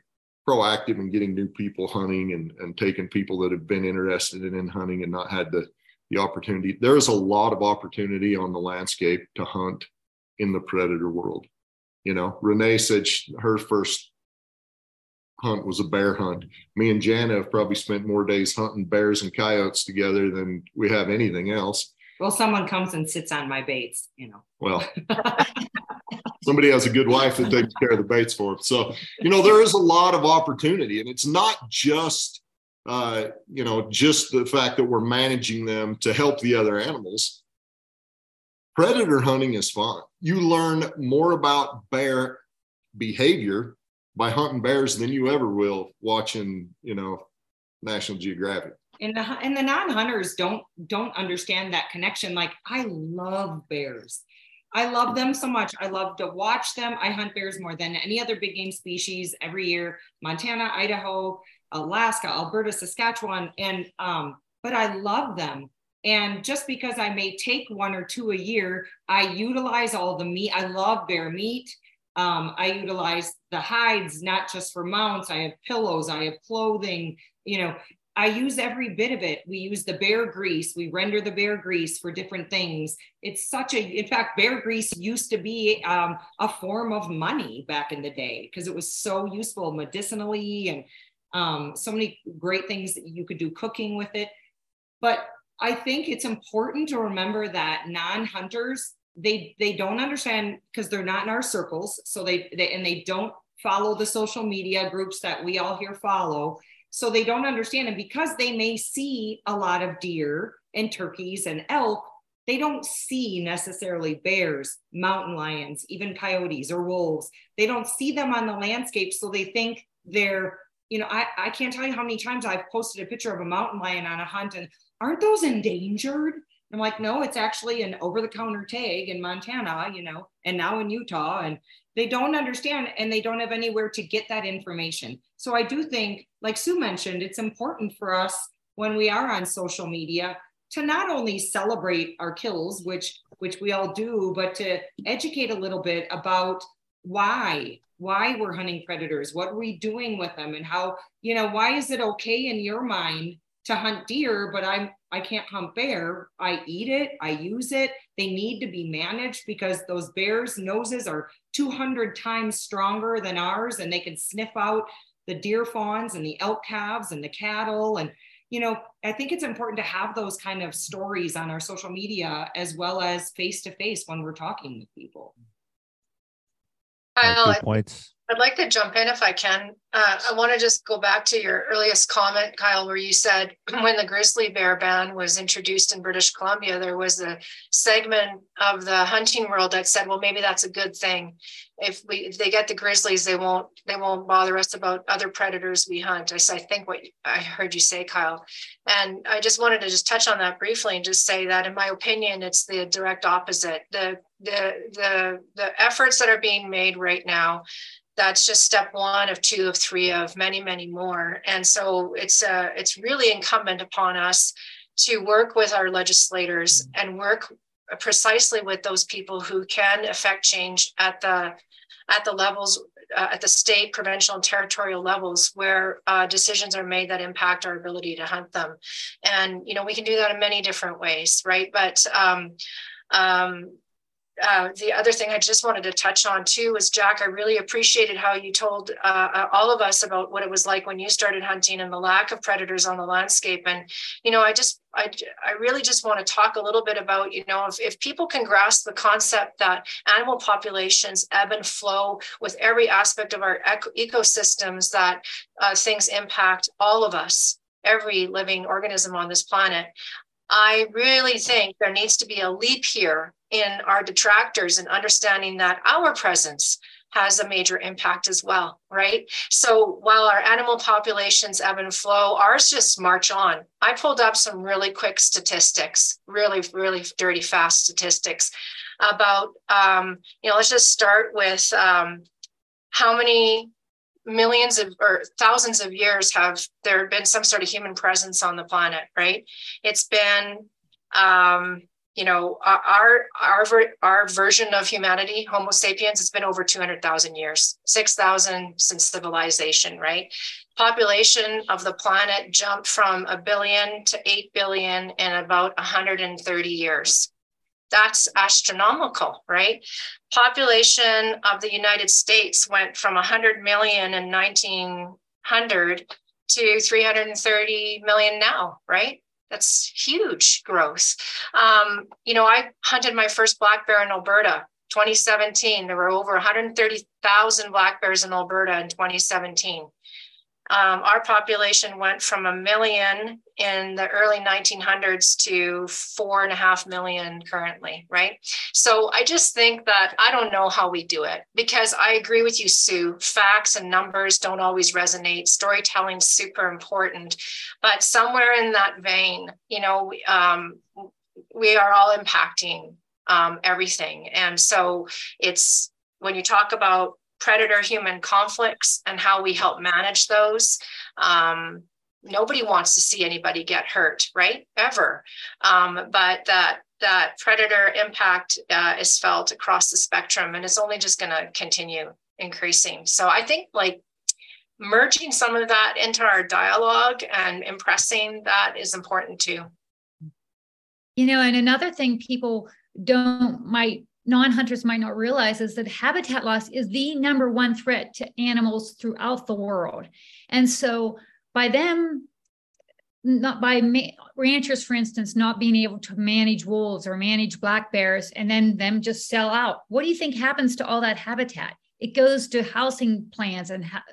proactive in getting new people hunting and, and taking people that have been interested in, in hunting and not had the, the opportunity. There is a lot of opportunity on the landscape to hunt in the predator world. You know, Renee said she, her first hunt was a bear hunt. Me and Jana have probably spent more days hunting bears and coyotes together than we have anything else. Well, someone comes and sits on my baits, you know. Well, somebody has a good wife that takes care of the baits for them. So, you know, there is a lot of opportunity, and it's not just, uh, you know, just the fact that we're managing them to help the other animals. Predator hunting is fun. You learn more about bear behavior by hunting bears than you ever will watching, you know, National Geographic. And the and the non-hunters don't don't understand that connection. Like I love bears. I love them so much. I love to watch them. I hunt bears more than any other big game species every year. Montana, Idaho, Alaska, Alberta, Saskatchewan, and um, but I love them. And just because I may take one or two a year, I utilize all the meat. I love bear meat. Um, I utilize the hides not just for mounts. I have pillows. I have clothing. You know, I use every bit of it. We use the bear grease. We render the bear grease for different things. It's such a, in fact, bear grease used to be um, a form of money back in the day because it was so useful medicinally and um, so many great things that you could do cooking with it. But I think it's important to remember that non-hunters they they don't understand because they're not in our circles. So they, they and they don't follow the social media groups that we all here follow so they don't understand. And because they may see a lot of deer and turkeys and elk, they don't see necessarily bears, mountain lions, even coyotes or wolves. They don't see them on the landscape. So they think they're, you know, I, I can't tell you how many times I've posted a picture of a mountain lion on a hunt and aren't those endangered? I'm like, no, it's actually an over the counter tag in Montana, you know, and now in Utah. And they don't understand and they don't have anywhere to get that information. So I do think, like Sue mentioned, it's important for us when we are on social media to not only celebrate our kills, which which we all do, but to educate a little bit about why why we're hunting predators, what are we doing with them, and how you know why is it okay in your mind to hunt deer, but I'm I can't hunt bear. I eat it, I use it. They need to be managed because those bears' noses are 200 times stronger than ours, and they can sniff out the deer fawns and the elk calves and the cattle. And, you know, I think it's important to have those kind of stories on our social media as well as face to face when we're talking with people. Kyle, Good points. I'd like to jump in if I can. Uh, I want to just go back to your earliest comment, Kyle, where you said when the grizzly bear ban was introduced in British Columbia, there was a segment of the hunting world that said, "Well, maybe that's a good thing. If we if they get the grizzlies, they won't they won't bother us about other predators we hunt." I, I think what I heard you say, Kyle, and I just wanted to just touch on that briefly and just say that, in my opinion, it's the direct opposite. The the the the efforts that are being made right now that's just step one of two of three of many many more. And so it's uh, it's really incumbent upon us to work with our legislators and work precisely with those people who can affect change at the at the levels uh, at the state provincial and territorial levels where uh, decisions are made that impact our ability to hunt them. And you know we can do that in many different ways right? But um, um, uh, the other thing I just wanted to touch on too was Jack. I really appreciated how you told uh, uh, all of us about what it was like when you started hunting and the lack of predators on the landscape. And you know, I just, I, I really just want to talk a little bit about, you know, if, if people can grasp the concept that animal populations ebb and flow with every aspect of our eco- ecosystems, that uh, things impact all of us every living organism on this planet. I really think there needs to be a leap here in our detractors and understanding that our presence has a major impact as well, right? So while our animal populations ebb and flow, ours just march on. I pulled up some really quick statistics, really, really dirty, fast statistics about, um, you know, let's just start with um, how many millions of or thousands of years have there been some sort of human presence on the planet, right? It's been um, you know, our our our version of humanity, Homo sapiens, it's been over 200,000 years, 6,000 since civilization, right? Population of the planet jumped from a billion to 8 billion in about 130 years. That's astronomical, right? Population of the United States went from 100 million in 1900 to 330 million now, right? That's huge growth. Um, you know, I hunted my first black bear in Alberta 2017. There were over 130,000 black bears in Alberta in 2017 um, our population went from a million in the early 1900s to four and a half million currently, right? So I just think that I don't know how we do it because I agree with you, Sue. Facts and numbers don't always resonate. Storytelling's super important, but somewhere in that vein, you know, um, we are all impacting um, everything, and so it's when you talk about predator human conflicts and how we help manage those. Um, nobody wants to see anybody get hurt, right? Ever. Um, but that that predator impact uh, is felt across the spectrum and it's only just going to continue increasing. So I think like merging some of that into our dialogue and impressing that is important too. You know, and another thing people don't might non-hunters might not realize is that habitat loss is the number one threat to animals throughout the world. And so by them not by ranchers for instance not being able to manage wolves or manage black bears and then them just sell out what do you think happens to all that habitat? It goes to housing plans and ha-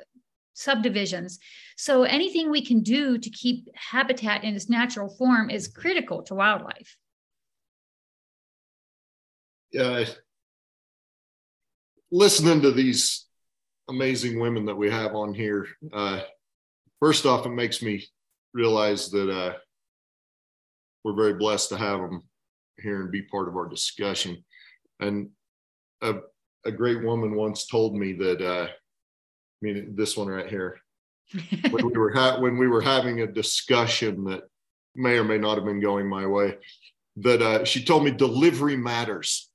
subdivisions. So anything we can do to keep habitat in its natural form is critical to wildlife uh, listening to these amazing women that we have on here, uh, first off, it makes me realize that uh, we're very blessed to have them here and be part of our discussion. And a, a great woman once told me that, uh, I mean, this one right here, when we were ha- when we were having a discussion that may or may not have been going my way, that uh, she told me delivery matters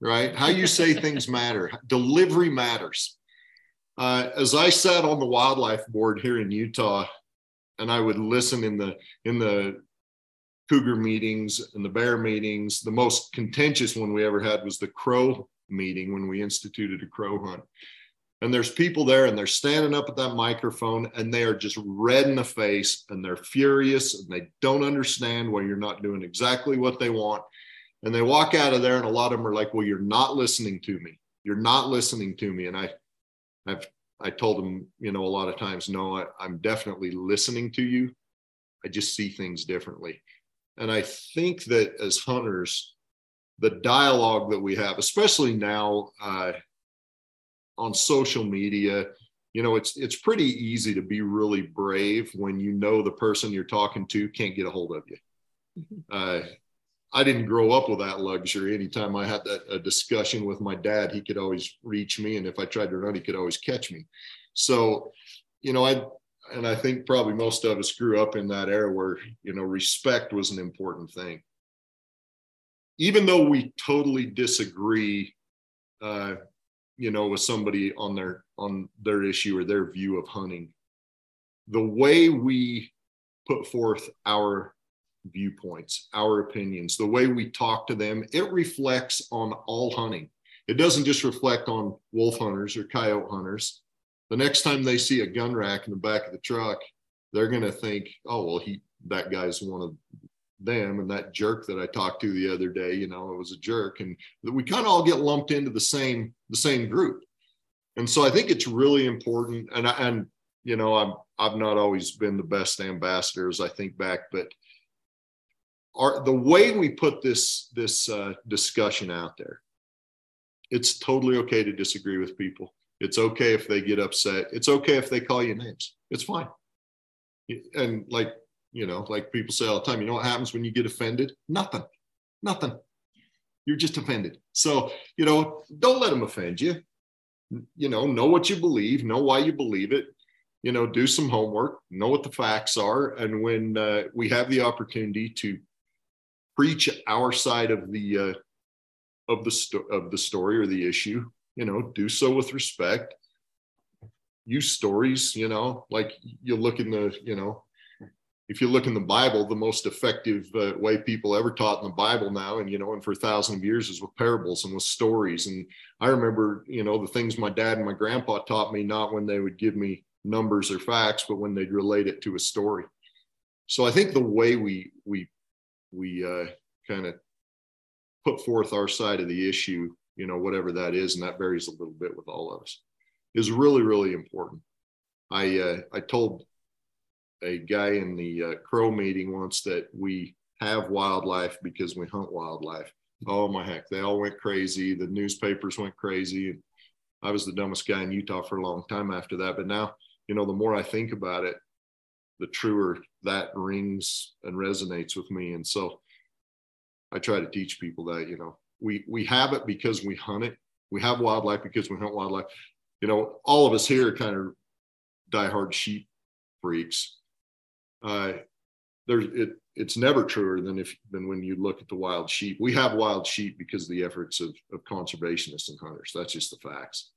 right? How you say things matter. Delivery matters. Uh, as I sat on the wildlife board here in Utah, and I would listen in the in the cougar meetings and the bear meetings. The most contentious one we ever had was the crow meeting when we instituted a crow hunt. And there's people there and they're standing up at that microphone and they are just red in the face and they're furious and they don't understand why you're not doing exactly what they want. And they walk out of there, and a lot of them are like, "Well, you're not listening to me. You're not listening to me." And I, I've I told them, you know, a lot of times, no, I, I'm definitely listening to you. I just see things differently. And I think that as hunters, the dialogue that we have, especially now uh, on social media, you know, it's it's pretty easy to be really brave when you know the person you're talking to can't get a hold of you. Mm-hmm. Uh, I didn't grow up with that luxury. Anytime I had that a discussion with my dad, he could always reach me, and if I tried to run, he could always catch me. So, you know, I and I think probably most of us grew up in that era where you know respect was an important thing. Even though we totally disagree, uh, you know, with somebody on their on their issue or their view of hunting, the way we put forth our viewpoints, our opinions, the way we talk to them, it reflects on all hunting. It doesn't just reflect on wolf hunters or coyote hunters. The next time they see a gun rack in the back of the truck, they're going to think, oh, well, he, that guy's one of them. And that jerk that I talked to the other day, you know, it was a jerk. And we kind of all get lumped into the same, the same group. And so I think it's really important. And, and, you know, I'm, I've not always been the best ambassador as I think back, but our the way we put this this uh, discussion out there it's totally okay to disagree with people. It's okay if they get upset. It's okay if they call you names. It's fine. And like you know like people say all the time you know what happens when you get offended? Nothing. Nothing. You're just offended. So you know don't let them offend you. You know know what you believe know why you believe it. You know do some homework know what the facts are. And when uh, we have the opportunity to preach our side of the uh, of the sto- of the story or the issue. You know, do so with respect. Use stories. You know, like you look in the you know if you look in the Bible, the most effective uh, way people ever taught in the Bible now, and you know, and for a thousand years is with parables and with stories. And I remember, you know, the things my dad and my grandpa taught me, not when they would give me numbers or facts, but when they'd relate it to a story. So I think the way we we we uh, kind of put forth our side of the issue, you know, whatever that is, and that varies a little bit with all of us, is really really important. I uh, I told a guy in the uh, crow meeting once that we have wildlife because we hunt wildlife. Oh my heck, they all went crazy. The newspapers went crazy. And I was the dumbest guy in Utah for a long time after that. But now, you know, the more I think about it, the truer that rings and resonates with me. And so I try to teach people that, you know, we we have it because we hunt it. We have wildlife because we hunt wildlife. You know, all of us here are kind of diehard sheep freaks uh, there's it it's never truer than if than when you look at the wild sheep. We have wild sheep because of the efforts of, of conservationists and hunters. That's just the facts.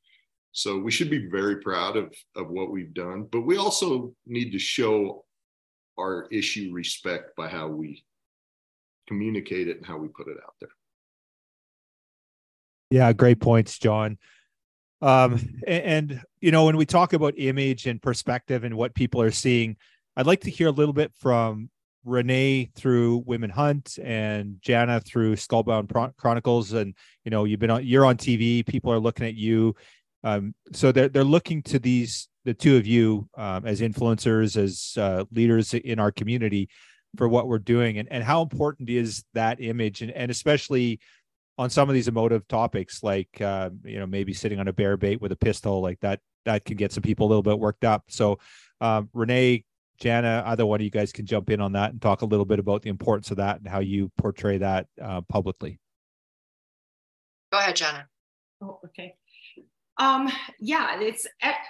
So we should be very proud of of what we've done, but we also need to show our issue respect by how we communicate it and how we put it out there. Yeah, great points, John. Um, and, and you know, when we talk about image and perspective and what people are seeing, I'd like to hear a little bit from Renee through Women Hunt and Jana through Skullbound Chronicles. And you know, you've been on you're on TV, people are looking at you. Um, so they're they're looking to these the two of you um, as influencers, as uh, leaders in our community for what we're doing and, and how important is that image and, and especially on some of these emotive topics like uh, you know maybe sitting on a bear bait with a pistol like that that can get some people a little bit worked up so um, renee Jana, either one of you guys can jump in on that and talk a little bit about the importance of that and how you portray that uh, publicly. Go ahead, Jana. Oh, okay. Um, yeah, it's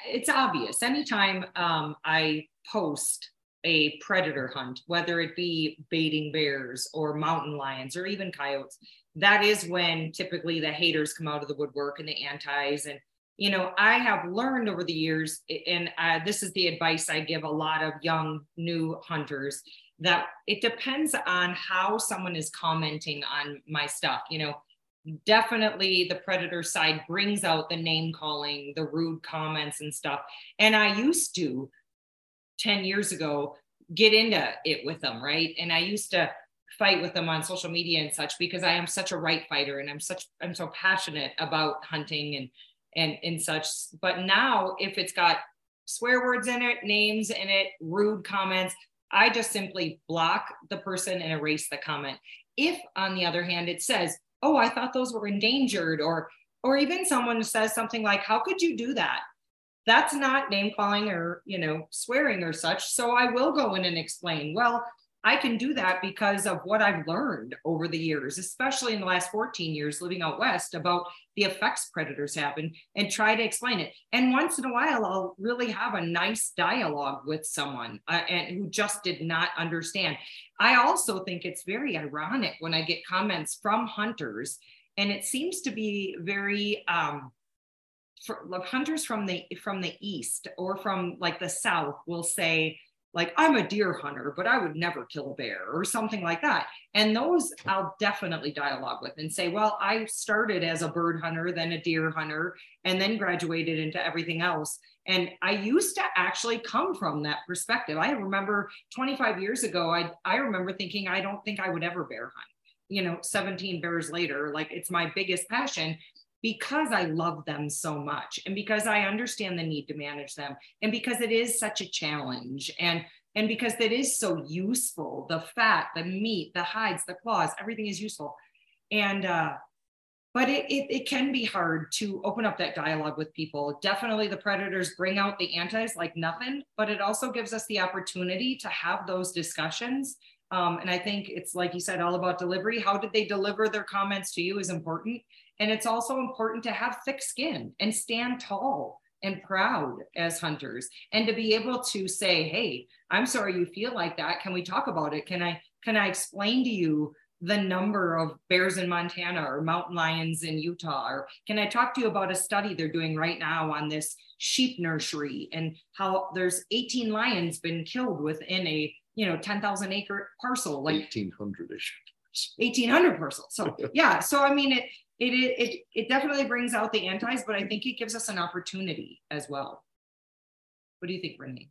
it's obvious. Anytime um, I post a predator hunt, whether it be baiting bears or mountain lions or even coyotes, that is when typically the haters come out of the woodwork and the antis and you know, I have learned over the years, and uh, this is the advice I give a lot of young new hunters that it depends on how someone is commenting on my stuff. You know, definitely the predator side brings out the name calling, the rude comments and stuff. And I used to 10 years ago get into it with them, right? And I used to fight with them on social media and such because I am such a right fighter and I'm such I'm so passionate about hunting and and and such but now if it's got swear words in it names in it rude comments i just simply block the person and erase the comment if on the other hand it says oh i thought those were endangered or or even someone says something like how could you do that? That's not name calling or you know swearing or such so i will go in and explain well I can do that because of what I've learned over the years, especially in the last 14 years living out west about the effects predators have and, and try to explain it. And once in a while, I'll really have a nice dialogue with someone uh, and who just did not understand. I also think it's very ironic when I get comments from hunters, and it seems to be very um, for, hunters from the from the east or from like the south will say like I'm a deer hunter, but I would never kill a bear or something like that. And those I'll definitely dialogue with and say, well, I started as a bird hunter, then a deer hunter, and then graduated into everything else. And I used to actually come from that perspective. I remember 25 years ago, I, I remember thinking, I don't think I would ever bear hunt. You know, 17 bears later, like it's my biggest passion because I love them so much and because I understand the need to manage them and because it is such a challenge and and because it is so useful the fat the meat the hides the claws everything is useful. And uh but it, it, it can be hard to open up that dialogue with people. Definitely the predators bring out the antis like nothing but it also gives us the opportunity to have those discussions. Um, and i think it's like you said all about delivery. How did they deliver their comments to you is important and it's also important to have thick skin and stand tall and proud as hunters and to be able to say, hey, I'm sorry you feel like that. Can we talk about it? Can I can I explain to you the number of bears in Montana or mountain lions in Utah? Or can I talk to you about a study they're doing right now on this sheep nursery and how there's 18 lions been killed within a you know 10,000 acre parcel, like 1800 ish. 1800 parcel. So yeah, so I mean it it it it definitely brings out the antis, but I think it gives us an opportunity as well. What do you think, Brittany?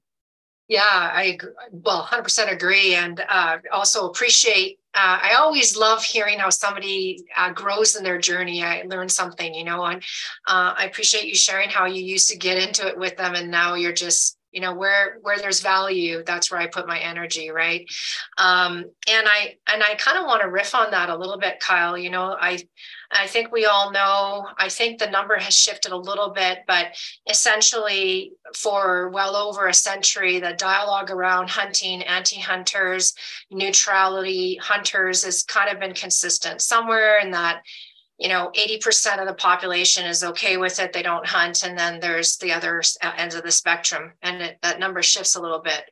Yeah, I well 100% agree, and uh, also appreciate. Uh, I always love hearing how somebody uh, grows in their journey. I learn something, you know, and uh, I appreciate you sharing how you used to get into it with them, and now you're just you know where where there's value that's where i put my energy right um, and i and i kind of want to riff on that a little bit kyle you know i i think we all know i think the number has shifted a little bit but essentially for well over a century the dialogue around hunting anti-hunters neutrality hunters has kind of been consistent. Somewhere in that you know 80% of the population is okay with it they don't hunt and then there's the other uh, ends of the spectrum and it, that number shifts a little bit.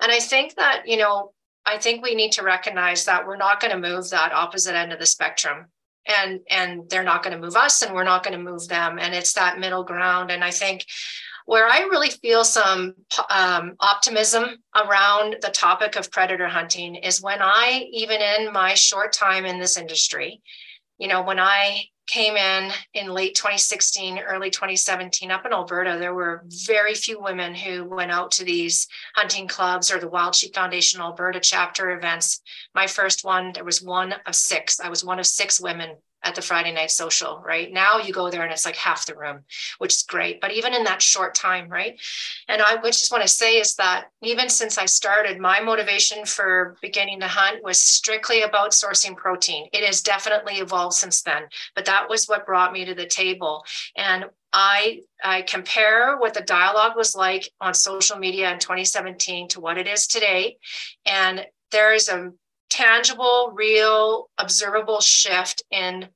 And i think that you know i think we need to recognize that we're not going to move that opposite end of the spectrum and and they're not going to move us and we're not going to move them. And it's that middle ground. And i think where i really feel some um, optimism around the topic of predator hunting is when i even in my short time in this industry you know, when I came in in late 2016, early 2017 up in Alberta, there were very few women who went out to these hunting clubs or the Wild Sheep Foundation Alberta chapter events. My first one, there was one of six. I was one of six women at the Friday night social, right? Now you go there and it's like half the room, which is great. But even in that short time, right? And I just want to say is that even since I started, my motivation for beginning to hunt was strictly about sourcing protein. It has definitely evolved since then, but that was what brought me to the table. And I I compare what the dialogue was like on social media in 2017 to what it is today. And there is a tangible, real, observable shift in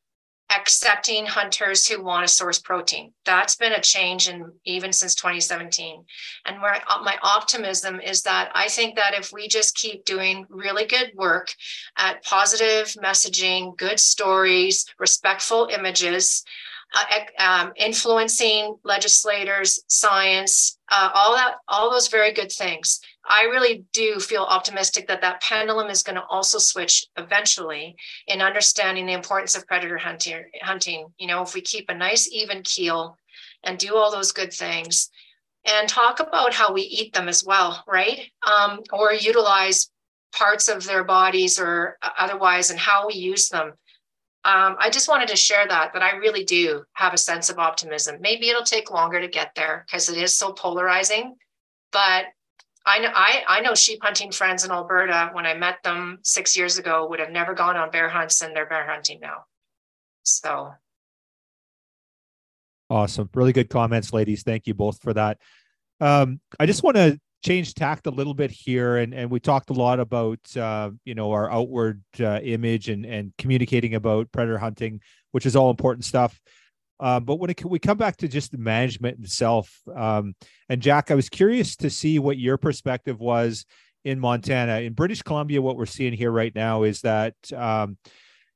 accepting hunters who want to source protein. That's been a change in even since 2017. And where uh, my optimism is that I think that if we just keep doing really good work at positive messaging, good stories, respectful images, uh, um, influencing legislators, science, uh, all that, all those very good things. I really do feel optimistic that that pendulum is going to also switch eventually in understanding the importance of predator hunting. Hunting, you know, if we keep a nice even keel and do all those good things, and talk about how we eat them as well, right? Um, or utilize parts of their bodies or otherwise, and how we use them. Um, I just wanted to share that that I really do have a sense of optimism. Maybe it'll take longer to get there because it is so polarizing, but I know I, I know sheep hunting friends in Alberta when I met them six years ago would have never gone on bear hunts and they're bear hunting now. So awesome. Really good comments, ladies. Thank you both for that. Um, I just want to change tact a little bit here and and we talked a lot about uh, you know our outward uh, image and and communicating about predator hunting which is all important stuff um, but when it, we come back to just the management itself, um, and Jack, I was curious to see what your perspective was in Montana. In British Columbia, what we're seeing here right now is that um,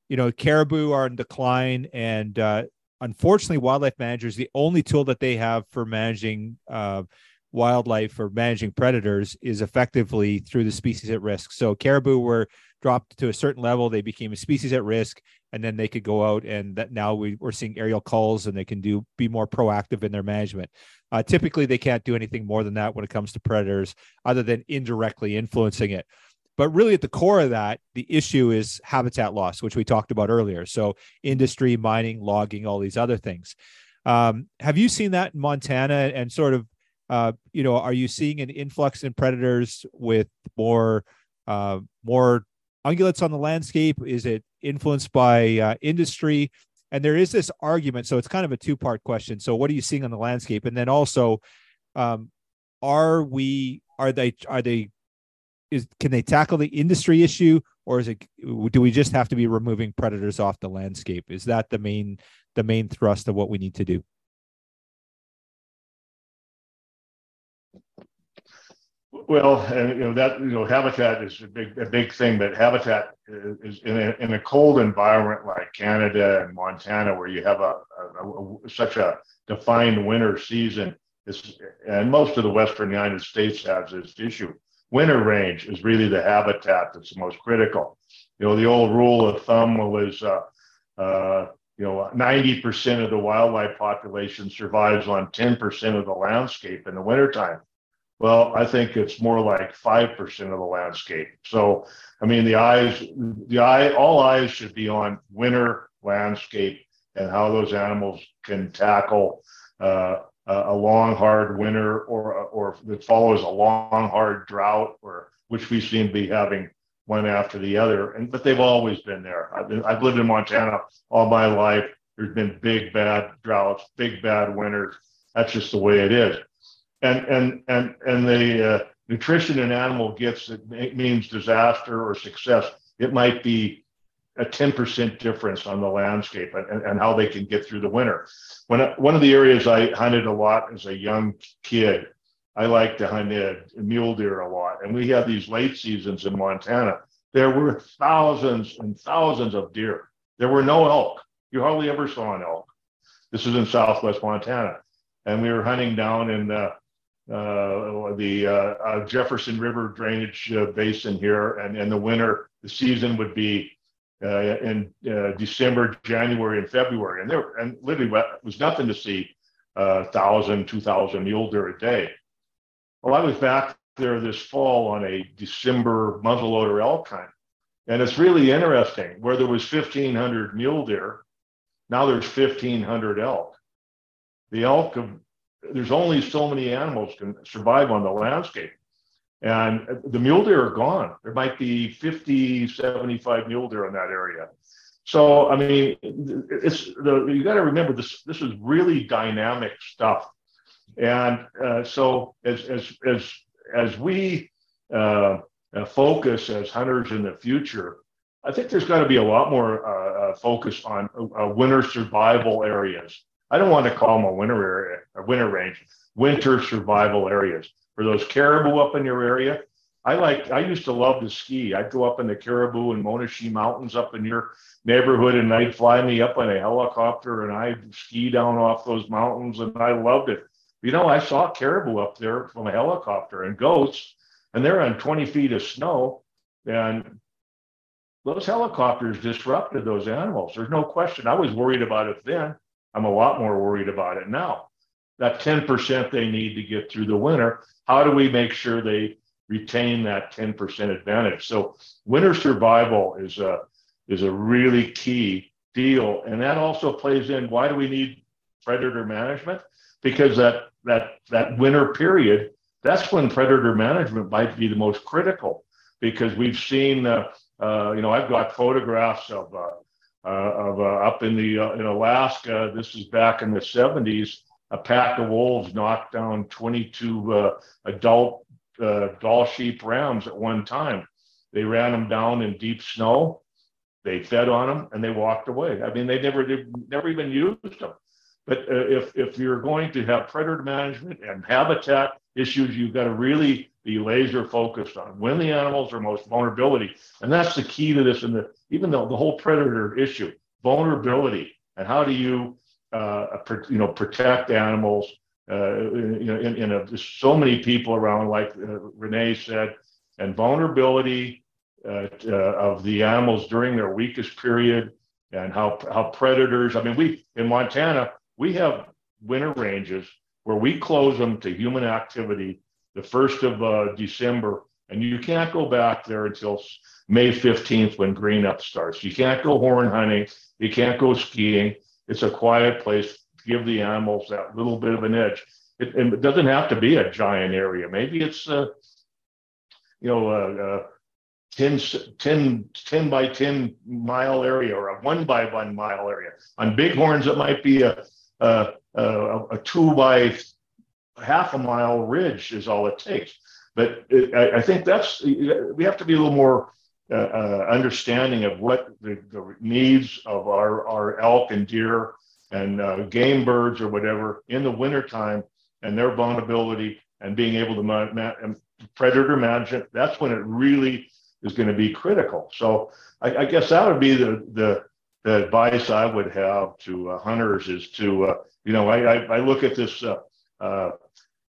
you know caribou are in decline, and uh, unfortunately, wildlife managers the only tool that they have for managing uh, wildlife or managing predators is effectively through the species at risk. So caribou were dropped to a certain level, they became a species at risk and then they could go out and that now we, we're seeing aerial culls and they can do be more proactive in their management. Uh, typically they can't do anything more than that when it comes to predators other than indirectly influencing it. But really at the core of that the issue is habitat loss which we talked about earlier. So industry mining logging all these other things. Um, have you seen that in montana and sort of uh, you know are you seeing an influx in predators with more uh, more ungulates on the landscape? Is it influenced by uh, industry? And there is this argument. So it's kind of a two part question. So what are you seeing on the landscape? And then also, um, are we, are they, are they, is, can they tackle the industry issue or is it, do we just have to be removing predators off the landscape? Is that the main, the main thrust of what we need to do? Well, and you know that you know habitat is a big a big thing, but habitat is in a, in a cold environment like Canada and Montana, where you have a, a, a such a defined winter season. Is, and most of the western United States has this issue. Winter range is really the habitat that's the most critical. You know, the old rule of thumb was, uh, uh, you know, 90% of the wildlife population survives on 10% of the landscape in the wintertime. Well, I think it's more like 5% of the landscape. So, I mean, the eyes, the eye, all eyes should be on winter landscape and how those animals can tackle uh, a long, hard winter or, or that follows a long, hard drought, or which we seem to be having one after the other. And but they've always been there. I've, been, I've lived in Montana all my life. There's been big bad droughts, big bad winters. That's just the way it is and and and and the uh, nutrition an animal gets it means disaster or success. It might be a 10% difference on the landscape and, and how they can get through the winter. When one of the areas I hunted a lot as a young kid, I liked to hunt mule deer a lot, and we had these late seasons in Montana. There were thousands and thousands of deer. There were no elk. You hardly ever saw an elk. This is in Southwest Montana, and we were hunting down in uh, uh, the uh, uh, Jefferson River drainage basin here, and in the winter, the season would be in December, January, and February, and there and literally was nothing to see, thousand, two thousand mule deer a day. Well, I was back there this fall on a December muzzleloader elk hunt, and it's really interesting. Where there was 1,500 mule deer, now there's 1,500 elk. The elk there's only so many animals can survive on the landscape. And the mule deer are gone. There might be 50, 75 mule deer in that area. So, I mean, it's the, you got to remember this, this is really dynamic stuff. And uh, so as, as, as, as we uh, uh focus as hunters in the future, I think there's got to be a lot more uh, uh focus on uh, winter survival areas. I don't want to call them a winter area, a winter range, winter survival areas. For those caribou up in your area, I like. I used to love to ski. I'd go up in the Caribou and Monashee Mountains up in your neighborhood, and they'd fly me up on a helicopter, and I'd ski down off those mountains, and I loved it. You know, I saw caribou up there from a helicopter and goats, and they're on 20 feet of snow, and those helicopters disrupted those animals. There's no question. I was worried about it then. I'm a lot more worried about it now. That 10% they need to get through the winter, how do we make sure they retain that 10% advantage? So winter survival is a is a really key deal. And that also plays in why do we need predator management? Because that that that winter period, that's when predator management might be the most critical because we've seen uh, uh, you know, I've got photographs of uh, of uh, up in the uh, in Alaska. This is back in the 70s. A pack of wolves knocked down 22 adult Dall sheep rams at one time. They ran them down in deep snow. They fed on them and they walked away. I mean, they never did, never even used them. But uh, if if you're going to have predator management and habitat issues, you've got to really be laser focused on when the animals are most vulnerability, and that's the key to this. And the even though the whole predator issue, vulnerability, and how do you uh, you know protect animals? Uh, you know, in, in a, so many people around, like uh, Renée said, and vulnerability uh, uh, of the animals during their weakest period, and how how predators. I mean, we in Montana we have winter ranges where we close them to human activity the first of uh, December, and you can't go back there until May 15th when green up starts. You can't go horn hunting, you can't go skiing. It's a quiet place give the animals that little bit of an edge. It, it doesn't have to be a giant area. Maybe it's, uh, you know, uh, uh 10, 10, 10 by 10 mile area or a one by one mile area. On bighorns, it might be a uh, uh, a two by half a mile ridge is all it takes. But it, I, I, think that's we have to be a little more uh, uh, understanding of what the, the, needs of our, our elk and deer and uh, game birds or whatever in the wintertime and their vulnerability and being able to ma- ma- predator management, that's when it really is going to be critical. So I, I guess that would be the, the, the advice I would have to uh, hunters is to, uh, you know, I, I, I, look at this, uh,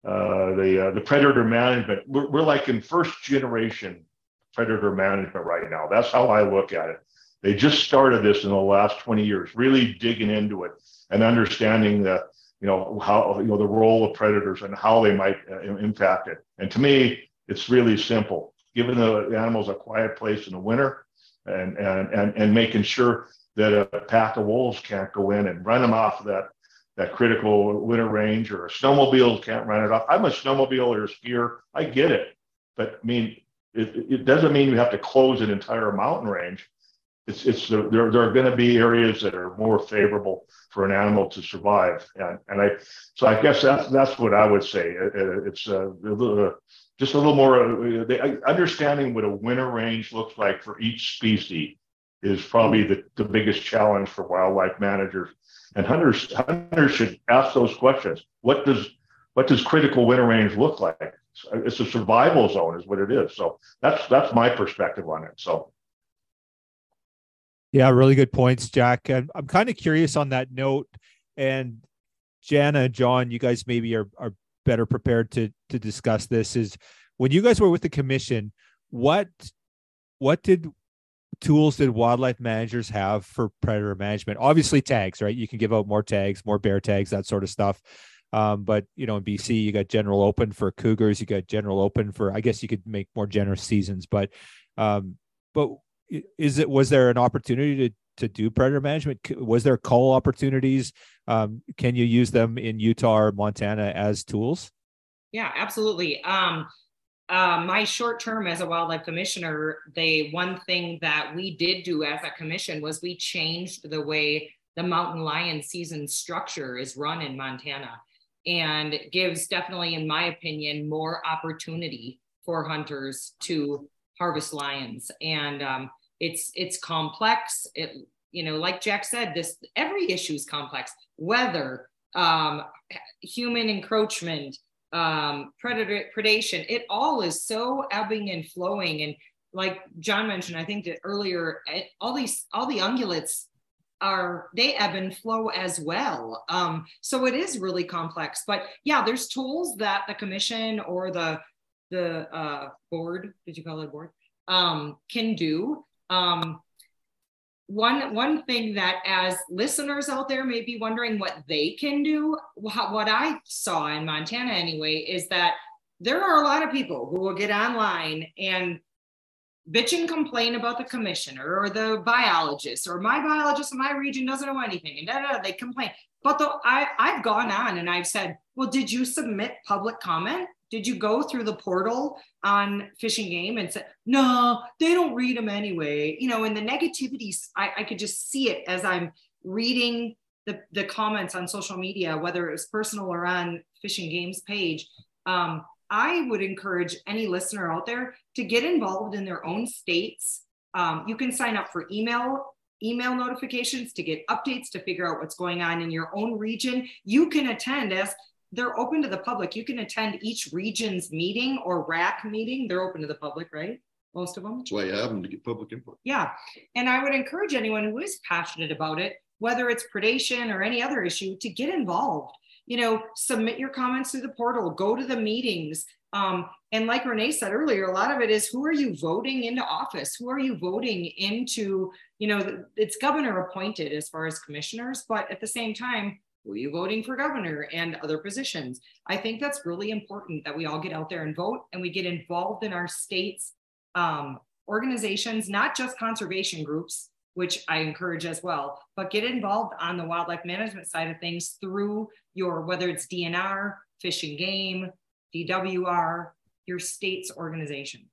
uh, the, uh, the predator management. We're, we're like in first generation predator management right now. That's how I look at it. They just started this in the last 20 years, really digging into it and understanding the, you know, how, you know, the role of predators and how they might uh, impact it. And to me, it's really simple. Giving the animals a quiet place in the winter and, and, and, and making sure that a pack of wolves can't go in and run them off that, that critical winter range or a snowmobile can't run it off. I'm a snowmobile or a skier. I get it. But I mean, it, it doesn't mean you have to close an entire mountain range it's it's there there are going to be areas that are more favorable for an animal to survive and and i so i guess that's that's what i would say it's uh, a just a little more uh, the, understanding what a winter range looks like for each species is probably the, the biggest challenge for wildlife managers and hunters hunters should ask those questions what does what does critical winter range look like it's a survival zone is what it is so that's that's my perspective on it so yeah, really good points, Jack. And I'm kind of curious on that note. And Jana, John, you guys maybe are are better prepared to to discuss this. Is when you guys were with the commission, what what did tools did wildlife managers have for predator management? Obviously, tags, right? You can give out more tags, more bear tags, that sort of stuff. Um, but you know, in BC, you got general open for cougars, you got general open for. I guess you could make more generous seasons, but um, but is it was there an opportunity to to do predator management? Was there cull opportunities? Um, can you use them in Utah or Montana as tools? Yeah, absolutely. Um, uh, my short term as a wildlife commissioner, they one thing that we did do as a commission was we changed the way the mountain lion season structure is run in Montana, and gives definitely, in my opinion, more opportunity for hunters to harvest lions. And um, it's it's complex it you know like jack said this every issue is complex weather um, human encroachment um, predator predation. It all is so ebbing and flowing. And like john mentioned i think that earlier all these all the ungulates are they ebb and flow as well. Um, so it is really complex. But yeah there's tools that the commission or the the uh, board did you call it board? Um, can do. Um, one one thing that as listeners out there may be wondering what they can do what i saw in montana anyway is that there are a lot of people who will get online and bitch and complain about the commissioner or the biologist or my biologist in my region doesn't know anything and da, da, da, they complain. But though I, i've gone on and i've said well did you submit public comment did you go through the portal on Fish and Game and say, no, they don't read them anyway? You know, and the negativity, I, I could just see it as I'm reading the, the comments on social media, whether it was personal or on Fish and Game's page. Um, I would encourage any listener out there to get involved in their own states. Um, you can sign up for email email notifications to get updates to figure out what's going on in your own region. You can attend as they're open to the public. You can attend each region's meeting or RAC meeting. They're open to the public, right? Most of them. That's why you have them to get public input. Yeah. And I would encourage anyone who is passionate about it, whether it's predation or any other issue, to get involved. You know, submit your comments through the portal, go to the meetings. Um, and like Renée said earlier, a lot of it is who are you voting into office? Who are you voting into? You know, it's governor appointed as far as commissioners, but at the same time, who are you voting for governor and other positions? I think that's really important that we all get out there and vote and we get involved in our state's um, organizations, not just conservation groups, which I encourage as well, but get involved on the wildlife management side of things through your, whether it's DNR, Fish and Game, DWR, your state's organization.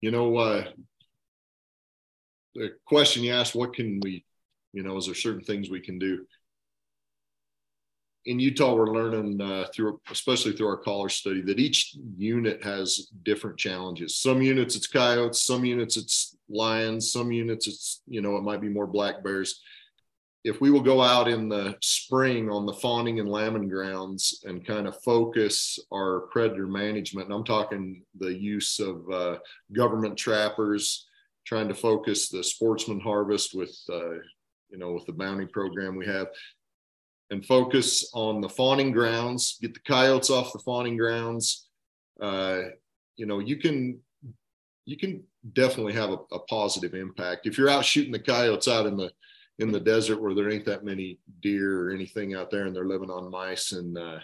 You know, uh, the question you asked, what can we, you know, is there certain things we can do? In Utah, we're learning uh, through, especially through our collar study, that each unit has different challenges. Some units it's coyotes, some units it's lions, some units it's you know it might be more black bears. if we will go out in the spring on the fawning and lambing grounds and kind of focus our predator management, and I'm talking the use of uh, government trappers, trying to focus the sportsman harvest with, uh, you know, with the bounty program we have, and focus on the fawning grounds, get the coyotes off the fawning grounds. Uh, you know, you can you can definitely have a, a positive impact if you're out shooting the coyotes out in the in the desert where there ain't that many deer or anything out there and they're living on mice and uh,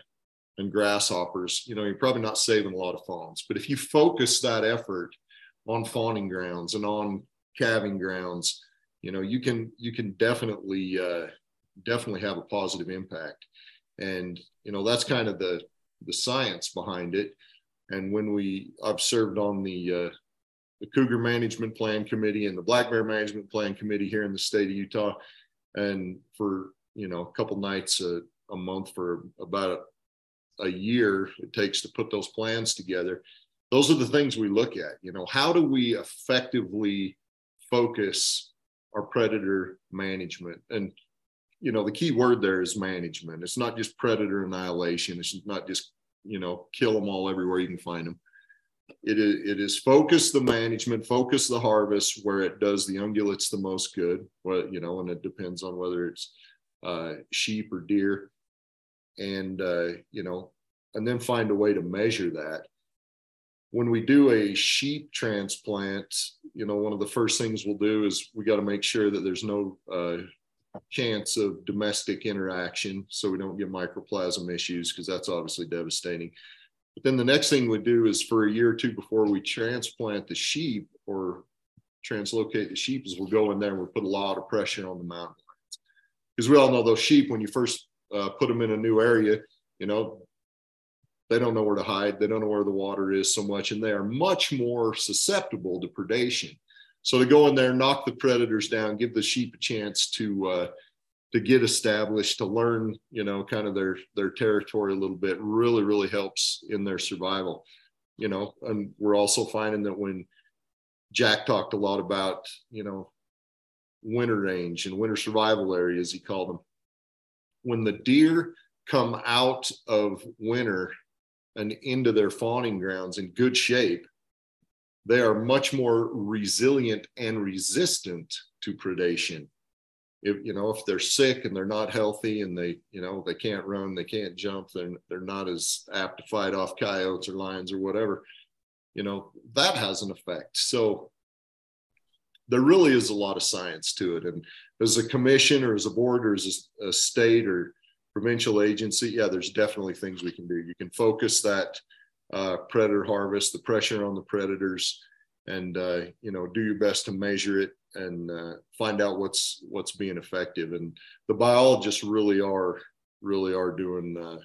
and grasshoppers you know you're probably not saving a lot of fawns but if you focus that effort on fawning grounds and on calving grounds you know you can you can definitely uh, definitely have a positive impact and you know that's kind of the the science behind it and when we i've served on the uh, the Cougar Management Plan Committee and the Black Bear Management Plan Committee here in the state of Utah. And for, you know, a couple nights a, a month for about a, a year it takes to put those plans together. Those are the things we look at. You know, how do we effectively focus our predator management? And, you know, the key word there is management. It's not just predator annihilation. It's not just, you know, kill them all everywhere you can find them it is, it is focus the management, focus the harvest where it does the ungulates the most good. Well, you know, and it depends on whether it's uh, sheep or deer, and uh, you know, and then find a way to measure that. When we do a sheep transplant, you know, one of the first things we'll do is we got to make sure that there's no uh, chance of domestic interaction, so we don't get mycoplasma issues because that's obviously devastating. But then the next thing we do is for a year or two before we transplant the sheep or translocate the sheep is we'll go in there and we'll put a lot of pressure on the mountain lions. Because we all know those sheep, when you first uh, put them in a new area, you know, they don't know where to hide. They don't know where the water is so much, and they are much more susceptible to predation. So to go in there, knock the predators down, give the sheep a chance to uh, to get established to learn you know kind of their their territory a little bit really really helps in their survival. You know and we're also finding that when jack talked a lot about you know winter range and winter survival areas he called them when the deer come out of winter and into their fawning grounds in good shape they are much more resilient and resistant to predation. If you know if they're sick and they're not healthy and they you know they can't run they can't jump they're, they're not as apt to fight off coyotes or lions or whatever you know that has an effect. So there really is a lot of science to it. And as a commission or as a board or as a, a state or provincial agency yeah there's definitely things we can do. You can focus that uh, predator harvest the pressure on the predators and uh, you know do your best to measure it and uh, find out what's what's being effective. And the biologists really are really are doing uh,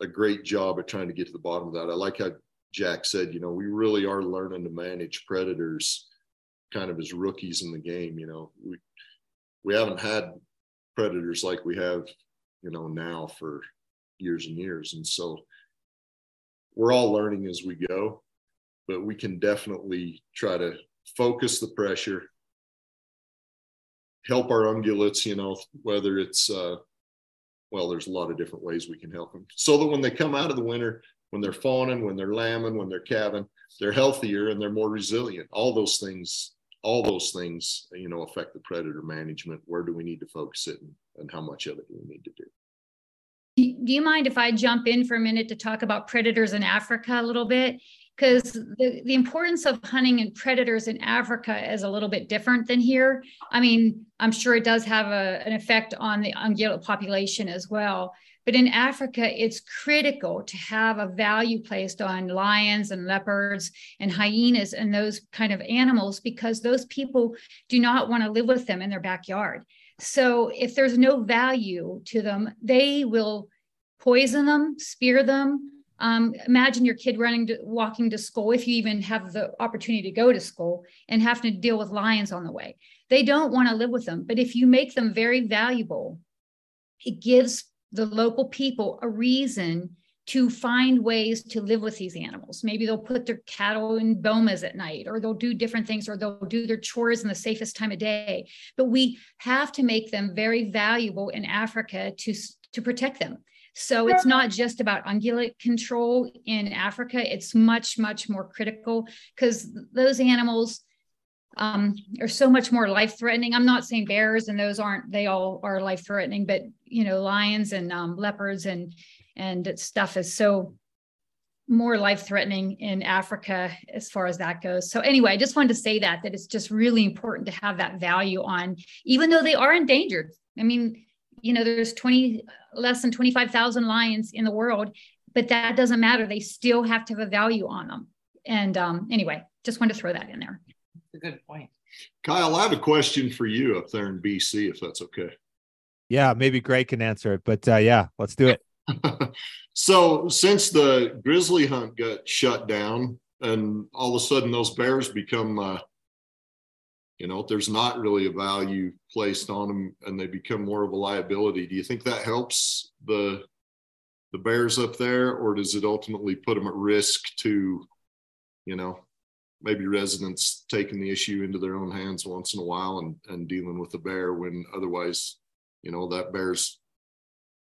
a great job at trying to get to the bottom of that. I like how Jack said, you know, we really are learning to manage predators kind of as rookies in the game. You know, we we haven't had predators like we have, you know, now for years and years, and so we're all learning as we go. But we can definitely try to focus the pressure, help our ungulates, you know, whether it's, uh, well, there's a lot of different ways we can help them. So that when they come out of the winter, when they're fawning, when they're lambing, when they're calving, they're healthier and they're more resilient. All those things, all those things, you know, affect the predator management. Where do we need to focus it and, and how much of it do we need to do? Do you mind if I jump in for a minute to talk about predators in Africa a little bit? because the, the importance of hunting and predators in Africa is a little bit different than here. I mean, I'm sure it does have a, an effect on the ungulate population as well. But in Africa, it's critical to have a value placed on lions and leopards and hyenas and those kind of animals because those people do not want to live with them in their backyard. So if there's no value to them, they will poison them, spear them, um, imagine your kid running to walking to school if you even have the opportunity to go to school and having to deal with lions on the way they don't want to live with them but if you make them very valuable it gives the local people a reason to find ways to live with these animals. Maybe they'll put their cattle in bomas at night, or they'll do different things, or they'll do their chores in the safest time of day. But we have to make them very valuable in Africa to, to protect them. So it's not just about ungulate control in Africa, it's much, much more critical because those animals um, are so much more life threatening. I'm not saying bears and those aren't, they all are life threatening, but you know, lions and um, leopards and and stuff is so more life threatening in Africa as far as that goes. So anyway, I just wanted to say that that it's just really important to have that value on, even though they are endangered. I mean, you know, there's 20 less than 25,000 lions in the world, but that doesn't matter. They still have to have a value on them. And um, anyway, just wanted to throw that in there. That's a good point. Kyle, I have a question for you up there in BC, if that's okay. Yeah, maybe Greg can answer it, but uh, yeah, let's do it. so since the grizzly hunt got shut down and all of a sudden those bears become uh, you know there's not really a value placed on them and they become more of a liability do you think that helps the the bears up there or does it ultimately put them at risk to you know maybe residents taking the issue into their own hands once in a while and, and dealing with the bear when otherwise you know that bear's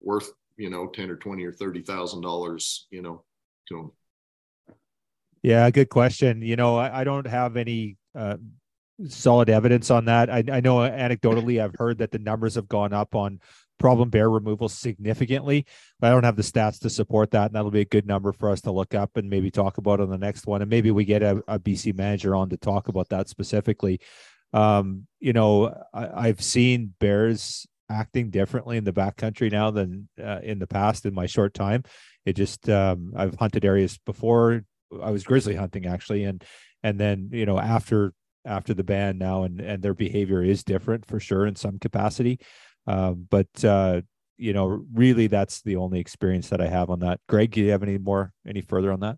worth you know, 10 or 20 or $30,000, you know, to them? Yeah, good question. You know, I, I don't have any uh, solid evidence on that. I, I know anecdotally, I've heard that the numbers have gone up on problem bear removal significantly, but I don't have the stats to support that. And that'll be a good number for us to look up and maybe talk about on the next one. And maybe we get a, a BC manager on to talk about that specifically. Um, you know, I, I've seen bears acting differently in the backcountry now than uh, in the past in my short time. It just um, I've hunted areas before. I was grizzly hunting actually, and and then you know after after the ban now, and and their behavior is different for sure in some capacity. Um, but uh, you know, really, that's the only experience that I have on that. Greg, do you have any more any further on that?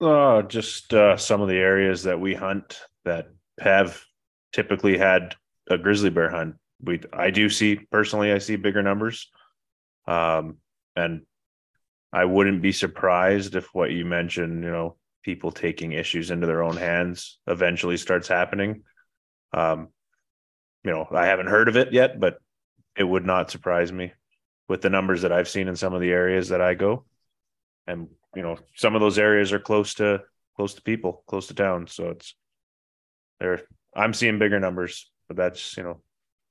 Uh, just uh, some of the areas that we hunt that have typically had a grizzly bear hunt we I do see personally I see bigger numbers. Um and I wouldn't be surprised if what you mentioned, you know, people taking issues into their own hands eventually starts happening. Um you know, I haven't heard of it yet, but it would not surprise me with the numbers that I've seen in some of the areas that I go. And you know, some of those areas are close to close to people, close to town, so it's there I'm seeing bigger numbers, but that's, you know,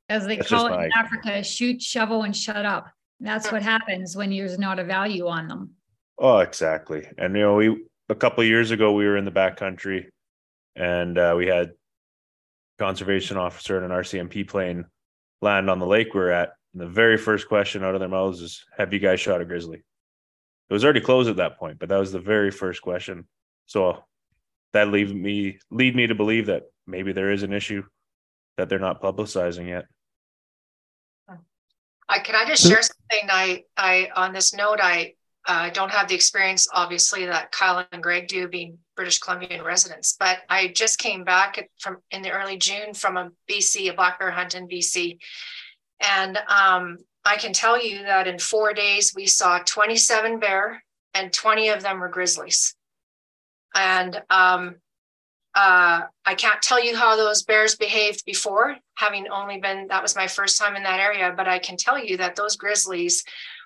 as they call it in Africa, shoot, shovel, and shut up. That's what happens when there's not a value on them. Oh, exactly. And you know, we a couple years ago we were in the backcountry, and uh, we had conservation officer and an RCMP plane land on the lake we are at. And the very first question out of their mouths is, "Have you guys shot a grizzly?" It was already closed at that point, but that was the very first question. So that leave me lead me to believe that maybe there is an issue that they're not publicizing yet. I can I just share something? I I on this note, I uh, don't have the experience, obviously, that Kyle and Greg do, being British Columbian residents. But I just came back from in the early June from a BC, a black bear hunt in BC, and um, I can tell you that in four days we saw 27 bear, and 20 of them were grizzlies. And um, uh, I can't tell you how those bears behaved before, having only been, that was my first time in that area, but I can tell you that those grizzlies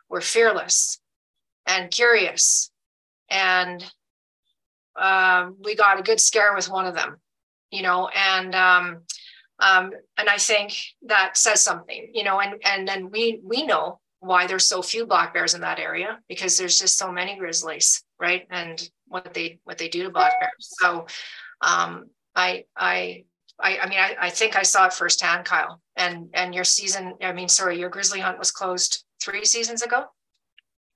were fearless and curious. And uh, we got a good scare with one of them, you know, and, um, um, and I think that says something, you know, and, and then we, we know why there's so few black bears in that area because there's just so many grizzlies, right? And what they, what they do to black bears. So, um, I, I, I, I mean, I, I think I saw it firsthand, Kyle. And and your season, I mean, sorry, your grizzly hunt was closed three seasons ago.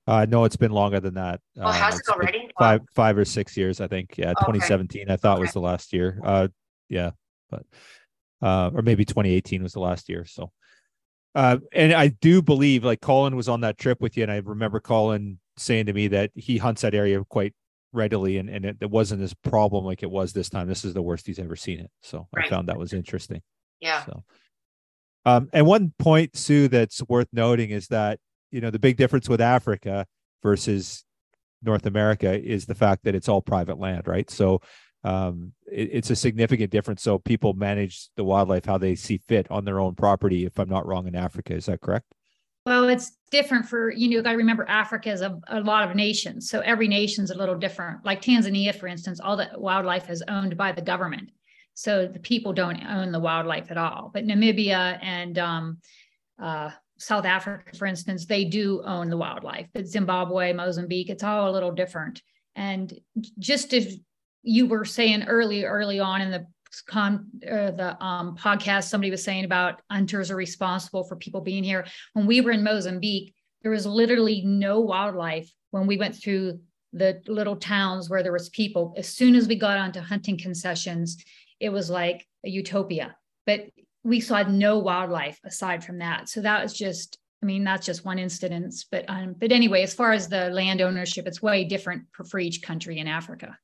Uh, no, it's been longer than that. Oh, uh, has it already? Five, five or six years, I think. Yeah, 2017, okay. I thought okay. was the last year. Uh, yeah, but uh, or maybe 2018 was the last year. So, uh, and I do believe like Colin was on that trip with you, and I remember Colin saying to me that he hunts that area quite readily and, and it, it, wasn't as problem like it was this time. This is the worst he's ever seen it. So right. I found that was interesting. Yeah. So um, and one point, Sue, that's worth noting is that, you know, the big difference with Africa versus North America is the fact that it's all private land, right? So um, it, it's a significant difference. So people manage the wildlife how they see fit on their own property. If I'm not wrong, in Africa, is that correct? Well, it's different for you know. Got to remember Africa is a, a lot of nations, so every nation's a little different. Like Tanzania, for instance, all the wildlife is owned by the government, so the people don't own the wildlife at all. But Namibia and um, uh, South Africa, for instance, they do own the wildlife. But Zimbabwe, Mozambique, it's all a little different. And just as you were saying early, early on in the con uh, the um, podcast, somebody was saying about hunters are responsible for people being here. When we were in Mozambique, there was literally no wildlife when we went through the little towns where there was people. As soon as we got onto hunting concessions, it was like a utopia. But we saw no wildlife aside from that. So that was just, I mean, that's just one incident. But um, but anyway, as far as the land ownership, it's way different for, for each country in Africa.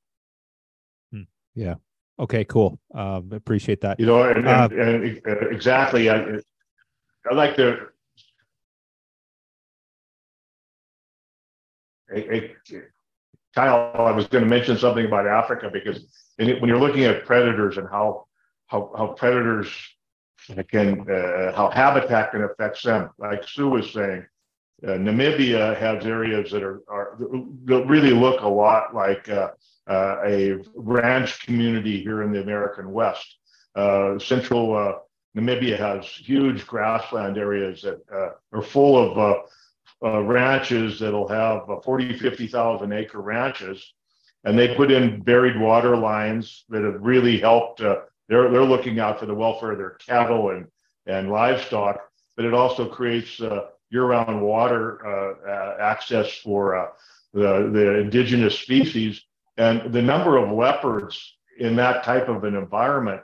Hmm. Yeah. Okay. Cool. Um, appreciate that. You know, and, uh, and, and uh, exactly. I, I like to. Kyle, I was going to mention something about Africa because when you're looking at predators and how how, how predators can uh, how habitat can affect them. Like Sue was saying, uh, Namibia has areas that are, are that really look a lot like uh, uh a ranch community here in the American West. Uh, central uh, Namibia has huge grassland areas that are full of ranches that'll have 40, 50,000 acre ranches. And they put in buried water lines that have really helped they're they're looking out for the welfare of their cattle and and livestock, but it also creates uh, year-round water uh, access for uh, the the indigenous species. And the number of leopards in that type of an environment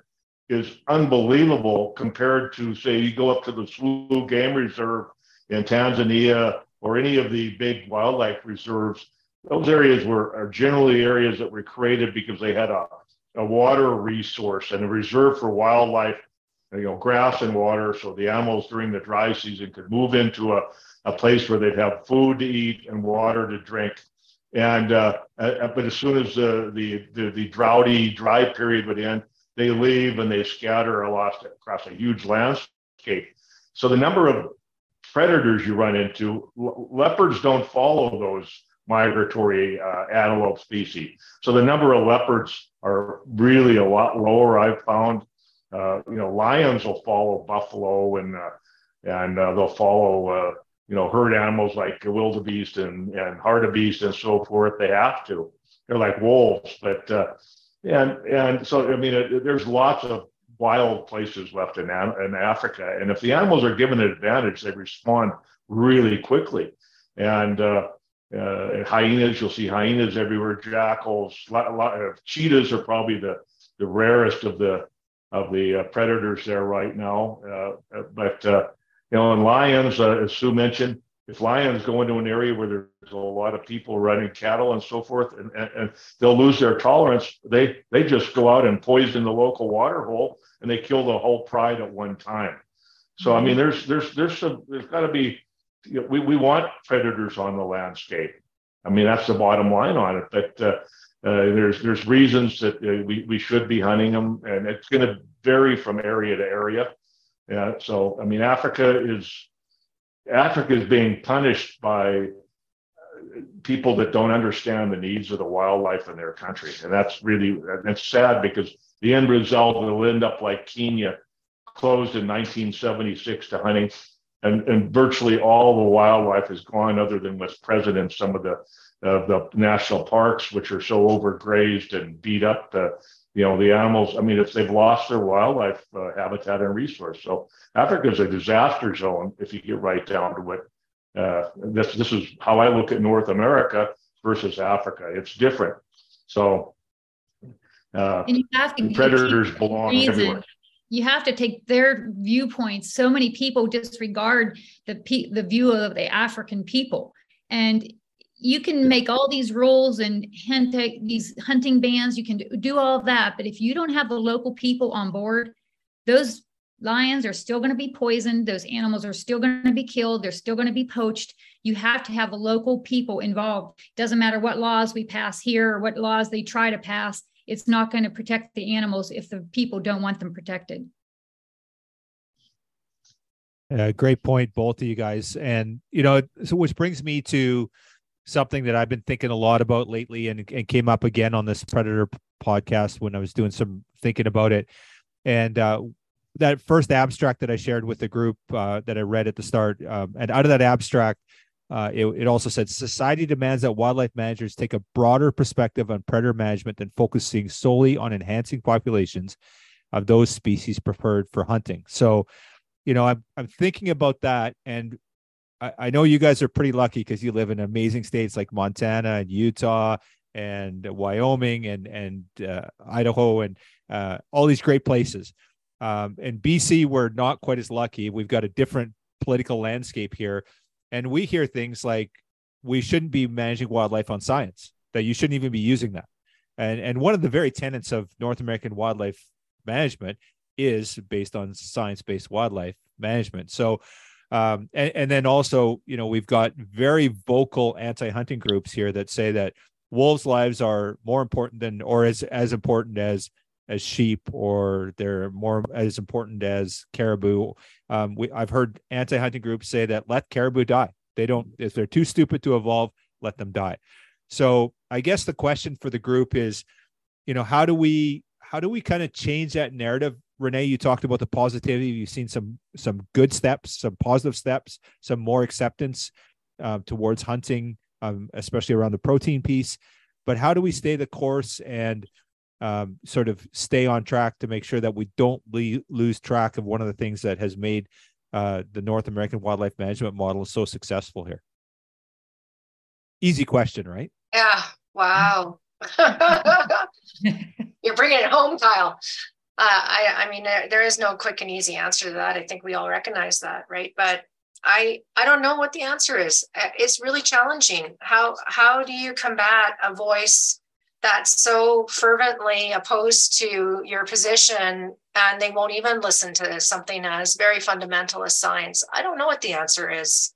is unbelievable compared to say you go up to the Selous Game Reserve in Tanzania or any of the big wildlife reserves. Those areas were are generally areas that were created because they had a a water resource and a reserve for wildlife, you know, grass and water, so the animals during the dry season could move into a, a place where they'd have food to eat and water to drink. And uh, but as soon as the, the the the droughty dry period would end, they leave and they scatter across a huge landscape. So the number of predators you run into, leopards don't follow those migratory uh, antelope species. So the number of leopards are really a lot lower. I've found, uh, you know, lions will follow buffalo and uh, and uh, they'll follow, uh, you know, herd animals like wildebeest and and hartebeest and so forth. They have to. They're like wolves, but uh, and and so I mean, it, there's lots of wild places left in in Africa, and if the animals are given an advantage, they respond really quickly. And uh, hyenas, you'll see hyenas everywhere. Jackals, lot, lot of cheetahs are probably the, the rarest of the of the uh, predators there right now. Uh, uh but uh, you know, and lions, uh, as Sue mentioned, if lions go into an area where there's a lot of people running cattle and so forth, and, and, and, they'll lose their tolerance, they they just go out and poison the local water hole and they kill the whole pride at one time. So I mean, mm-hmm. there's there's there's some there's got to be you know, we, we want predators on the landscape. I mean, that's the bottom line on it. But uh, uh, there's there's reasons that uh, we, we should be hunting them, and it's going to vary from area to area. Yeah. So I mean, Africa is Africa is being punished by uh, people that don't understand the needs of the wildlife in their country, and that's really that's sad because the end result will end up like Kenya, closed in 1976 to hunting and, and virtually all the wildlife is gone other than what's present in some of the of the national parks, which are so overgrazed and beat up. The, you know, the animals, I mean, if they've lost their wildlife uh, habitat and resource. So Africa is a disaster zone if you get right down to it. Uh, this, this is how I look at North America versus Africa. It's different. So uh, predators belong everywhere you have to take their viewpoints. So many people disregard the pe- the view of the African people, and you can make all these rules and hunt these hunting bans. You can do, do all that, but if you don't have the local people on board, those lions are still going to be poisoned. Those animals are still going to be killed. They're still going to be poached. You have to have the local people involved. Doesn't matter what laws we pass here or what laws they try to pass it's not going to protect the animals if the people don't want them protected uh, great point both of you guys and you know so which brings me to something that I've been thinking a lot about lately and, and came up again on this Predator podcast when I was doing some thinking about it. And uh, that first abstract that I shared with the group uh, that I read at the start, um, and out of that abstract, uh, it, it, also said society demands that wildlife managers take a broader perspective on predator management than focusing solely on enhancing populations of those species preferred for hunting. So, you know, I'm I'm thinking about that, and I, I know you guys are pretty lucky because you live in amazing states like Montana and Utah and Wyoming and and uh, Idaho and uh, all these great places. Um, and BC, we're not quite as lucky. We've got a different political landscape here, and we hear things like we shouldn't be managing wildlife on science. That you shouldn't even be using that. And and one of the very tenets of North American wildlife management is based on science-based wildlife management. So um, and, and then also, you know, we've got very vocal anti-hunting groups here that say that wolves' lives are more important than, or as as important as as sheep, or they're more as important as caribou. Um, we, I've heard anti-hunting groups say that let caribou die. They don't if they're too stupid to evolve, let them die. So I guess the question for the group is, you know, how do we how do we kind of change that narrative Renée, you talked about the positivity. You've seen some some good steps, some positive steps, some more acceptance uh, towards hunting, um, especially around the protein piece. But how do we stay the course and um, sort of stay on track to make sure that we don't le- lose track of one of the things that has made uh, the North American wildlife management model so successful here? Easy question, right? Yeah. Wow. You're bringing it home, Kyle. Uh, I, I mean, there, is no quick and easy answer to that. I think we all recognize that, right? But I, I don't know what the answer is. Uh, it's really challenging. How, how do you combat a voice that's so fervently opposed to your position and they won't even listen to something as very fundamental as science? I don't know what the answer is.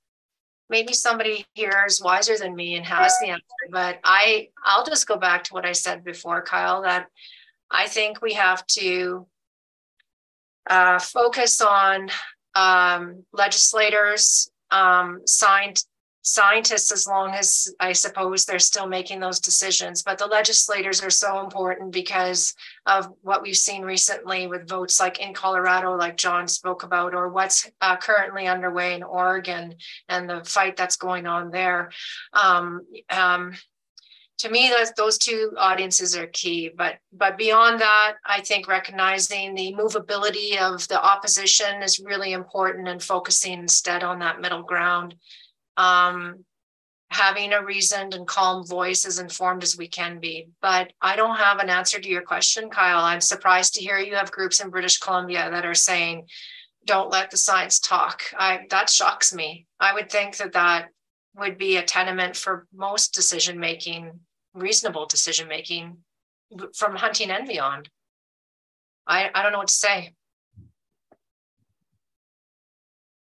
Maybe somebody here is wiser than me and has the answer, but I, I'll just go back to what I said before, Kyle, that I think we have to uh, focus on um, legislators, um, signed, scientists, as long as I suppose they're still making those decisions. But the legislators are so important because of what we've seen recently with votes like in Colorado, like John spoke about, or what's uh, currently underway in Oregon and the fight that's going on there. Um, um to me those, those two audiences are key but but beyond that i think recognizing the movability of the opposition is really important and focusing instead on that middle ground um, having a reasoned and calm voice as informed as we can be but i don't have an answer to your question kyle i'm surprised to hear you have groups in british columbia that are saying don't let the science talk i that shocks me i would think that that would be a tenement for most decision making, reasonable decision making from hunting and beyond. I, I don't know what to say.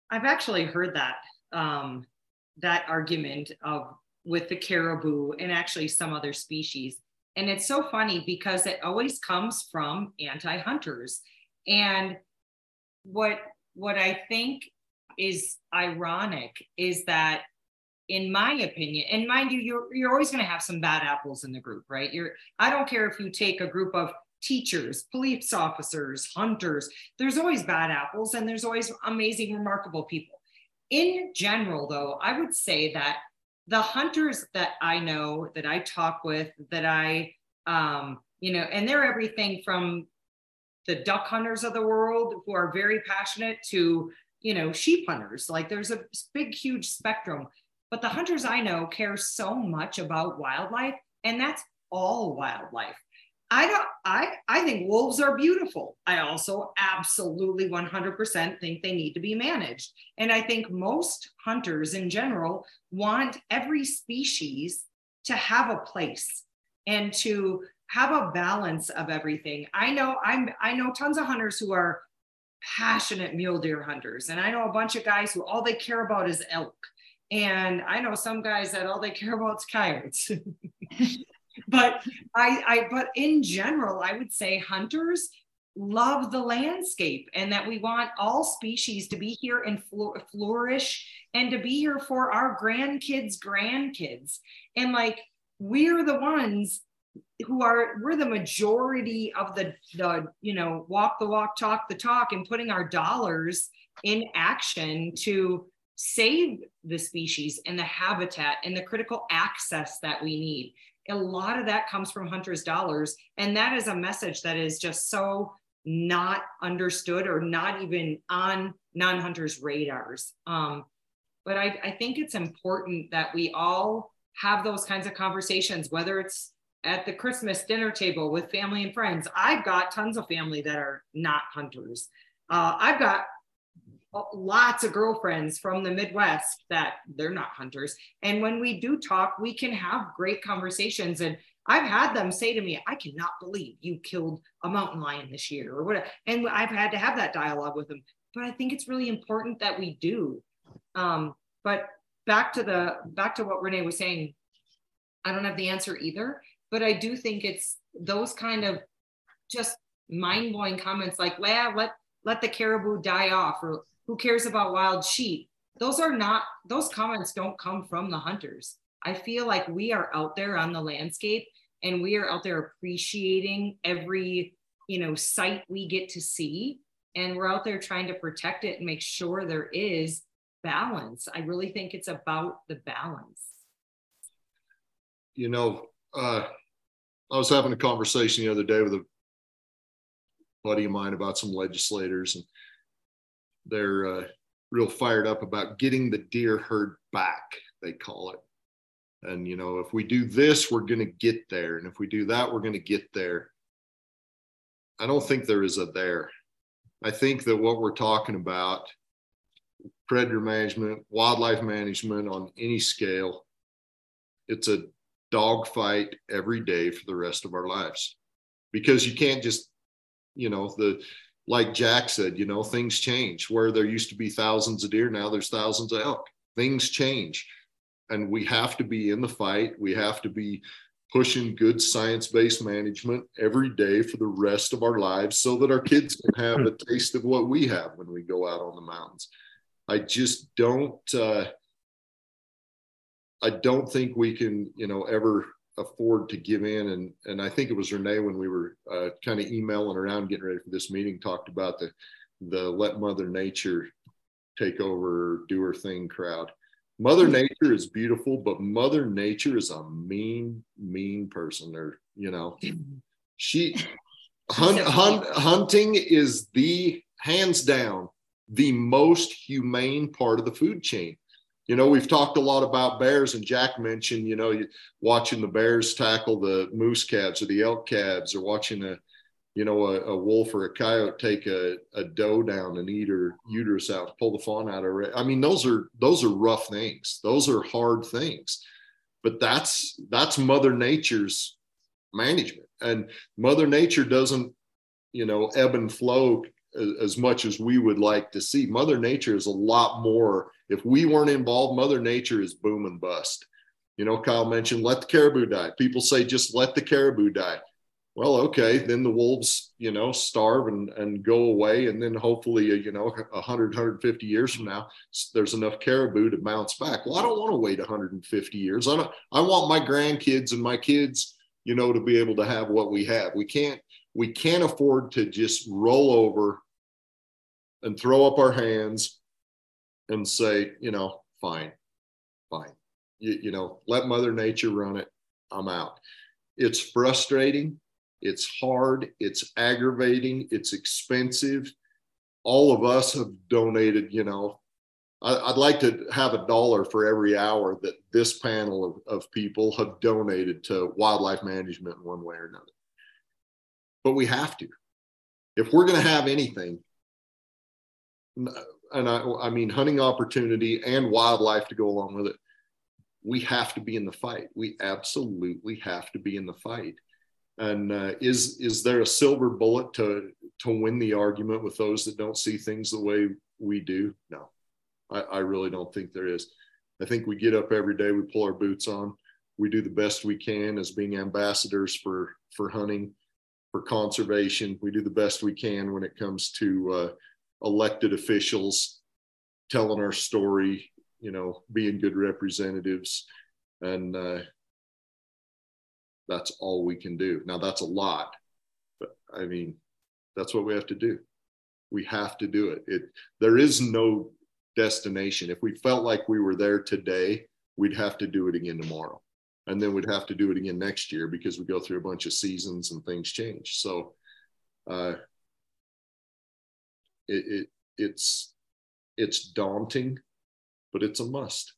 I've actually heard that um, that argument of with the caribou and actually some other species. And it's so funny because it always comes from anti-hunters. And what what I think is ironic is that in my opinion, and mind you, you're you're always going to have some bad apples in the group, right? You're I don't care if you take a group of teachers, police officers, hunters, there's always bad apples and there's always amazing, remarkable people. In general, though, I would say that the hunters that I know, that I talk with, that I, um, you know, and they're everything from the duck hunters of the world who are very passionate to, you know, sheep hunters. Like there's a big, huge spectrum. But the hunters I know care so much about wildlife, and that's all wildlife. I don't I I think wolves are beautiful. I also absolutely 100% think they need to be managed. And I think most hunters in general want every species to have a place and to have a balance of everything. I know I'm I know tons of hunters who are passionate mule deer hunters. And I know a bunch of guys who all they care about is elk. And I know some guys that all they care about is coyotes. but I, I, but in general, I would say hunters love the landscape and that we want all species to be here and flourish and to be here for our grandkids grandkids. And like we're the ones who are we're the majority of the the you know walk the walk talk the talk and putting our dollars in action to save the species and the habitat and the critical access that we need a lot of that comes from hunters dollars. And that is a message that is just so not understood or not even on non-hunters radars. Um, but I, I think it's important that we all have those kinds of conversations whether it's at the christmas dinner table with family and friends. I've got tons of family that are not hunters. Uh, i've got lots of girlfriends from the midwest that they're not hunters and when we do talk we can have great conversations and I've had them say to me, I cannot believe you killed a mountain lion this year or whatever. And I've had to have that dialogue with them. But I think it's really important that we do. Um, but back to the back to what Renée was saying, I don't have the answer either, but I do think it's those kind of just mind-blowing comments like, well, let let the caribou die off, or who cares about wild sheep? Those are not those comments don't come from the hunters. I feel like we are out there on the landscape and we are out there appreciating every you know sight we get to see and we're out there trying to protect it and make sure there is balance i really think it's about the balance you know uh, i was having a conversation the other day with a buddy of mine about some legislators and they're uh, real fired up about getting the deer herd back they call it. And you know if we do this we're going to get there and if we do that we're going to get there. I don't think there is a there. I think that what we're talking about predator management wildlife management on any scale it's a dogfight every day for the rest of our lives. Because you can't just you know the like jack said you know things change where there used to be thousands of deer now there's thousands of elk things change and we have to be in the fight. We have to be pushing good science based management every day for the rest of our lives so that our kids can have a taste of what we have when we go out on the mountains. I just don't. Uh, I don't think we can, you know, ever afford to give in. And and I think it was Renée when we were uh, kind of emailing around, getting ready for this meeting, talked about the the let Mother Nature take over, do her thing crowd. Mother Nature is beautiful, but Mother Nature is a mean, mean person. Or you know, she hunt, hunt, hunting is the hands down the most humane part of the food chain. You know, we've talked a lot about bears, and Jack mentioned, you know, watching the bears tackle the moose calves or the elk calves, or watching a you know, a, a, wolf or a coyote take a, a doe down and eat her uterus out, pull the fawn out of her. I mean, those are those are rough things. Those are hard things. But that's that's Mother Nature's management. And Mother Nature doesn't, you know, ebb and flow as much as we would like to see. Mother Nature is a lot more. If we weren't involved, Mother Nature is boom and bust. You know, Kyle mentioned let the caribou die. People say just let the caribou die well, okay, then the wolves, you know, starve and, and go away. And then hopefully, uh, you know, 100, 150 years from now, there's enough caribou to bounce back. Well, I don't want to wait 150 years. I, don't, I want my grandkids and my kids, you know, to be able to have what we have. We can't, we can't afford to just roll over and throw up our hands and say, you know, fine, fine. You, you know, let Mother Nature run it. I'm out. It's frustrating it's hard, it's aggravating, it's expensive. All of us have donated, you know, I, would like to have a dollar for every hour that this panel of, of people have donated to wildlife management in one way or another. But we have to. If we're going to have anything, and I, I mean hunting opportunity and wildlife to go along with it, we have to be in the fight. We absolutely have to be in the fight And uh, is is there a silver bullet to to win the argument with those that don't see things the way we do? No, I, I really don't think there is. I think we get up every day, we pull our boots on, we do the best we can as being ambassadors for for hunting, for conservation. We do the best we can when it comes to uh, elected officials telling our story, you know, being good representatives, and uh, that's all we can do. Now that's a lot, but I mean, that's what we have to do. We have to do it. It there is no destination. If we felt like we were there today, we'd have to do it again tomorrow. And then we'd have to do it again next year because we go through a bunch of seasons and things change. So uh, it, it it's it's daunting, but it's a must.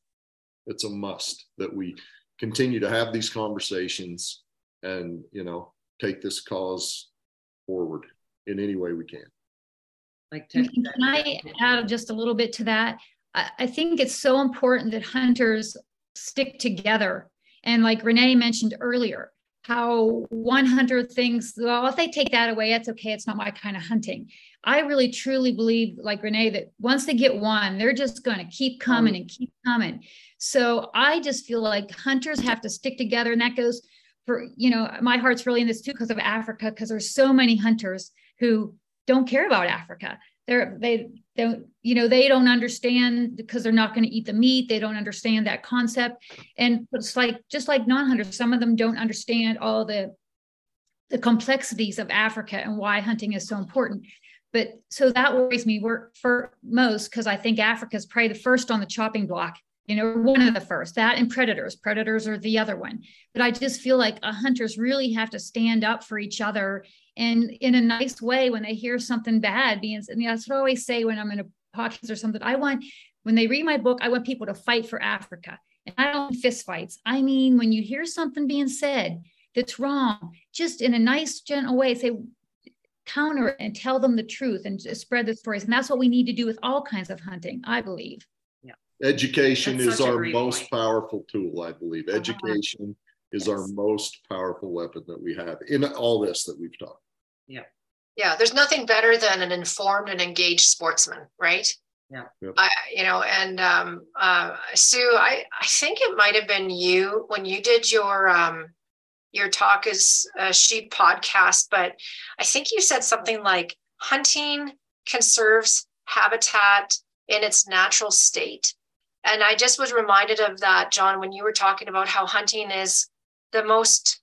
It's a must that we continue to have these conversations and you know take this cause forward in any way we can. Like can i add just a little bit to that? I think it's so important that hunters stick together. And like Renée mentioned earlier how one hunter thinks well if they take that away that's okay it's not my kind of hunting i really truly believe like Renée that once they get one they're just going to keep coming and keep coming so I just feel like hunters have to stick together. And that goes for, you know, my heart's really in this too because of Africa, because there's so many hunters who don't care about Africa. They're, they don't, you know, they don't understand because they're not going to eat the meat. They don't understand that concept. And it's like, just like non-hunters, some of them don't understand all the, the complexities of Africa and why hunting is so important. But so that worries me for most because I think Africa is probably the first on the chopping block you know, one of the first, that and predators. Predators are the other one. But I just feel like uh, hunters really have to stand up for each other and in a nice way when they hear something bad being, and that's what I always say when I'm in a podcast or something. I want, when they read my book, I want people to fight for Africa. And I don't fist fights. I mean, when you hear something being said that's wrong, just in a nice, gentle way, say, counter and tell them the truth and spread the stories. And that's what we need to do with all kinds of hunting, I believe. Education That's is our most point. powerful tool, I believe. Uh-huh. Education is yes. our most powerful weapon that we have in all this that we've talked. Yeah. Yeah. There's nothing better than an informed and engaged sportsman, right? Yeah. Yep. I, you know, and um, uh, Sue, I, I think it might have been you when you did your um, your talk as a sheep podcast, but I think you said something like hunting conserves habitat in its natural state and I just was reminded of that, John, when you were talking about how hunting is the most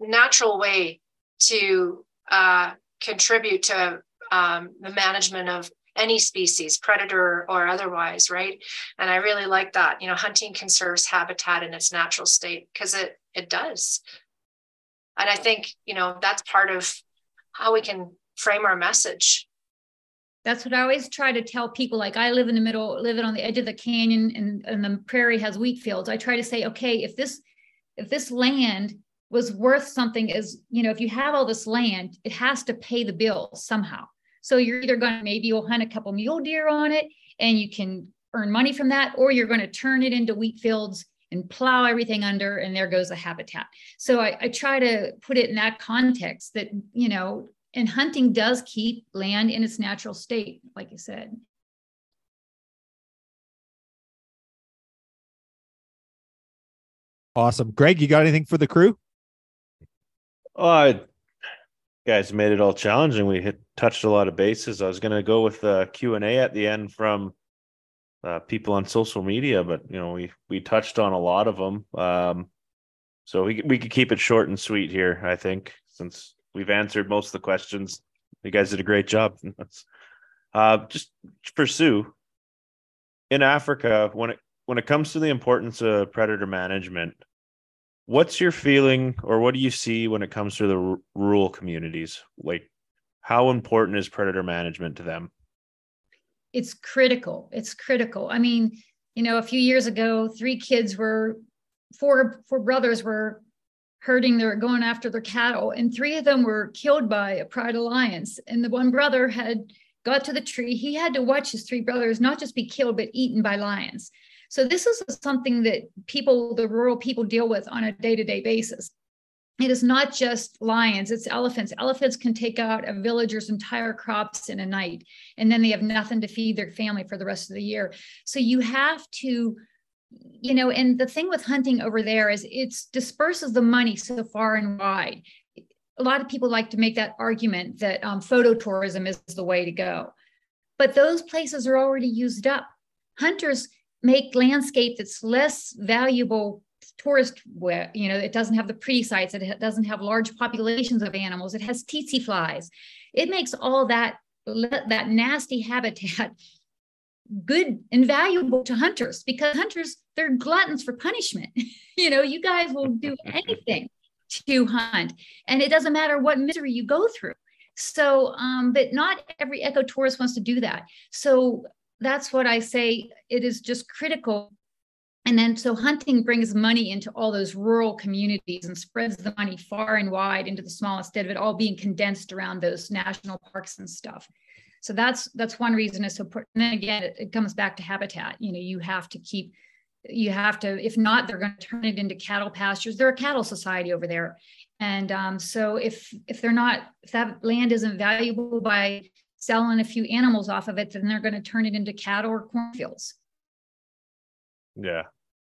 natural way to uh, contribute to um, the management of any species, predator or otherwise, right? And I really like that. You know, hunting conserves habitat in its natural state because it it does. And I think you know that's part of how we can frame our message that's what I always try to tell people. Like I live in the middle, living on the edge of the canyon and, and the prairie has wheat fields. I try to say, okay, if this, if this land was worth something as, you know, if you have all this land, it has to pay the bills somehow. So you're either going to, maybe you'll hunt a couple mule deer on it and you can earn money from that, or you're going to turn it into wheat fields and plow everything under and there goes the habitat. So I, I try to put it in that context that, you know, and hunting does keep land in its natural state, like you said. Awesome. Greg, you got anything for the crew? Uh, guys made it all challenging. We hit touched a lot of bases. I was going to go with the Q and A at the end from uh, people on social media, but you know we we touched on a lot of them. Um, so we we could keep it short and sweet here. I think since we've answered most of the questions. You guys did a great job. uh, just pursue in Africa when it when it comes to the importance of predator management. What's your feeling, or what do you see when it comes to the r- rural communities? Like, how important is predator management to them? It's critical. It's critical. I mean, you know, a few years ago, three kids were four four brothers were herding their going after their cattle and three of them were killed by a pride alliance. And the one brother had got to the tree. He had to watch his three brothers not just be killed but eaten by lions. So this is something that people the rural people deal with on a day-to-day basis. It is not just lions it's elephants. Elephants can take out a villager's entire crops in a night and then they have nothing to feed their family for the rest of the year. So you have to you know and the thing with hunting over there is it disperses the money so far and wide. A lot of people like to make that argument that um, photo tourism is the way to go. But those places are already used up. Hunters make landscape that's less valuable tourist you know it doesn't have the pretty sites it doesn't have large populations of animals it has tsetse flies. It makes all that that nasty habitat good and valuable to hunters because hunters they're gluttons for punishment. You know you guys will do anything to hunt and it doesn't matter what misery you go through. So um but not every ecotourist wants to do that. So that's what i say it is just critical. And then so hunting brings money into all those rural communities and spreads the money far and wide into the small instead of it all being condensed around those national parks and stuff so that's that's one reason is so important and then again it, it comes back to habitat. You know you have to keep you have to if not they're going to turn it into cattle pastures. They're a cattle society over there. And um, so if if they're not if that land isn't valuable by selling a few animals off of it then they're going to turn it into cattle or cornfields. Yeah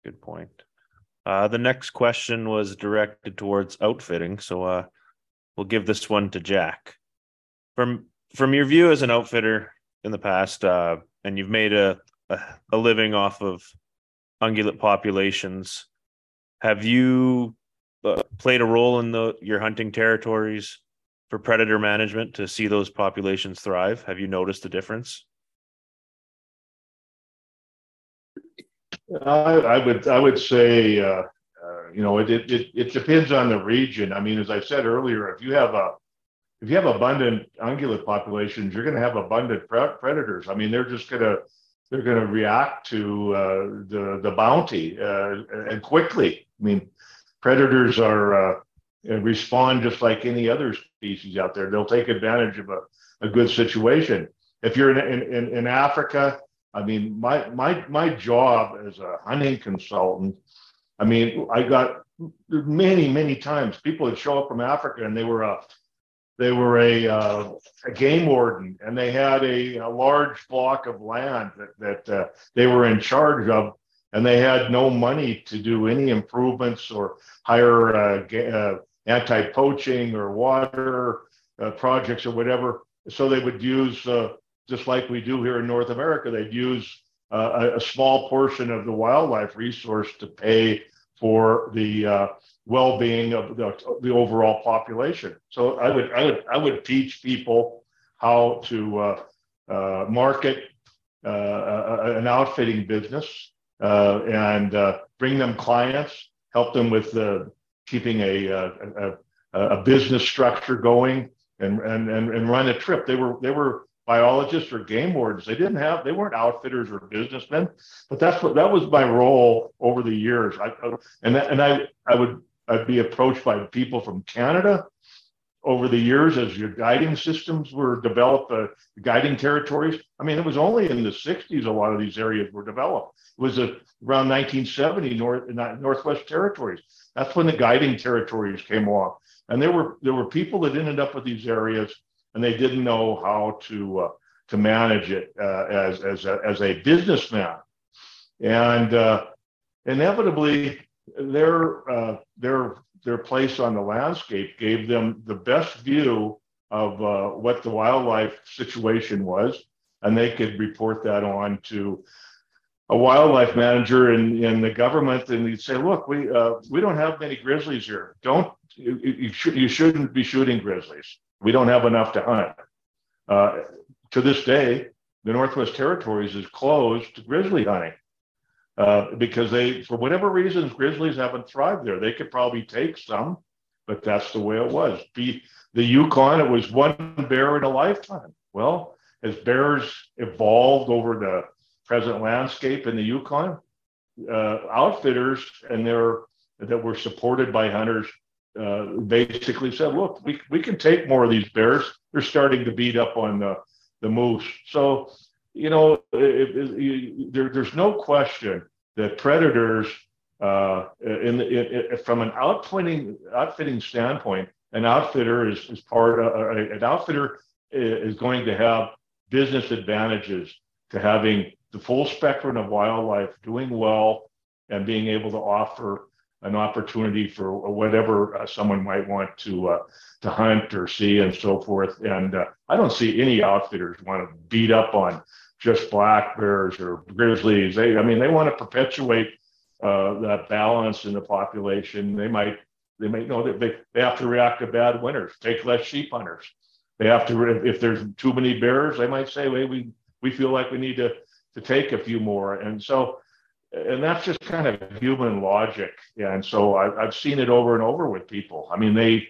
good point. Uh, the next question was directed towards outfitting, so uh, we'll give this one to Jack. From from your view as an outfitter in the past, uh, and you've made a, a, a living off of ungulate populations. Have you uh, played a role in the your hunting territories for predator management to see those populations thrive? Have you noticed a difference? I, I would I would say uh, uh, you know it, it it depends on the region. I mean, as I said earlier, if you have a if you have abundant ungulate populations, you're going to have abundant pre- predators. I mean, they're just going to they're going to react to uh, the the bounty uh, and quickly. I mean, predators are uh, respond just like any other species out there. They'll take advantage of a, a good situation. If you're in, in, in Africa, I mean, my my my job as a hunting consultant. I mean, I got many many times people would show up from Africa and they were a they were a uh, a game warden and they had a, a large block of land that that uh, they were in charge of and they had no money to do any improvements or hire uh, uh anti-poaching or water uh, projects or whatever. So they would use uh, just like we do here in North America, they'd use a, a, small portion of the wildlife resource to pay for the uh, well-being of the, the, overall population. So I would I would I would teach people how to uh, uh market uh, an outfitting business uh, and bring them clients, help them with keeping a, a, a, business structure going, and, and and and run a trip. They were they were biologists or game wardens. They didn't have, they weren't outfitters or businessmen, but that's what, that was my role over the years. I, and, and I, I would, I'd be approached by people from Canada over the years as your guiding systems were developed, uh, guiding territories. I mean, it was only in the 60s a lot of these areas were developed. It was a, around 1970 North, Northwest Territories. That's when the guiding territories came along. And there were there were people that ended up with these areas and they didn't know how to uh, to manage it uh, as as a, as a businessman, and uh, inevitably their uh, their their place on the landscape gave them the best view of uh, what the wildlife situation was, and they could report that on to a wildlife manager in, in the government, and he'd say, "Look, we uh, we don't have many grizzlies here. Don't you, you, should, you shouldn't be shooting grizzlies." We don't have enough to hunt. Uh, to this day, the Northwest Territories is closed to grizzly hunting uh, because they, for whatever reasons, grizzlies haven't thrived there. They could probably take some, but that's the way it was. Be, the Yukon, it was one bear in a lifetime. Well, as bears evolved over the present landscape in the Yukon, uh, outfitters and their that were supported by hunters uh, basically said, look, we, we can take more of these bears. They're starting to beat up on the, the moose. So, you know, it, it, you, there, there's no question that predators uh, in, in, from an outfitting outfitting standpoint, an outfitter is, is part of uh, an outfitter is going to have business advantages to having the full spectrum of wildlife doing well and being able to offer an opportunity for whatever uh, someone might want to uh, to hunt or see and so forth. And uh, I don't see any outfitters want to beat up on just black bears or grizzlies. They, I mean, they want to perpetuate uh, that balance in the population. They might they might know that they, they have to react to bad winters, take less sheep hunters. They have to if there's too many bears, they might say, "Well, we we feel like we need to to take a few more." And so and that's just kind of human logic. And so I, have seen it over and over with people. I mean, they,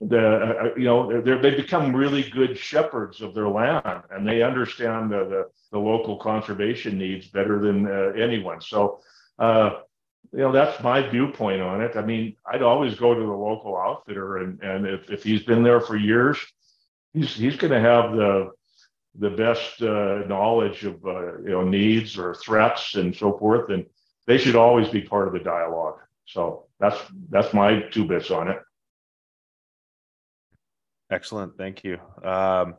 the uh, you know, they become really good shepherds of their land, and they understand the the, the local conservation needs better than uh, anyone. So, uh, you know, that's my viewpoint on it. I mean, I'd always go to the local outfitter, and and if if he's been there for years, he's he's going to have the the best uh, knowledge of uh, you know needs or threats and so forth, and they should always be part of the dialogue. So that's that's my two bits on it. Excellent, thank you. Um,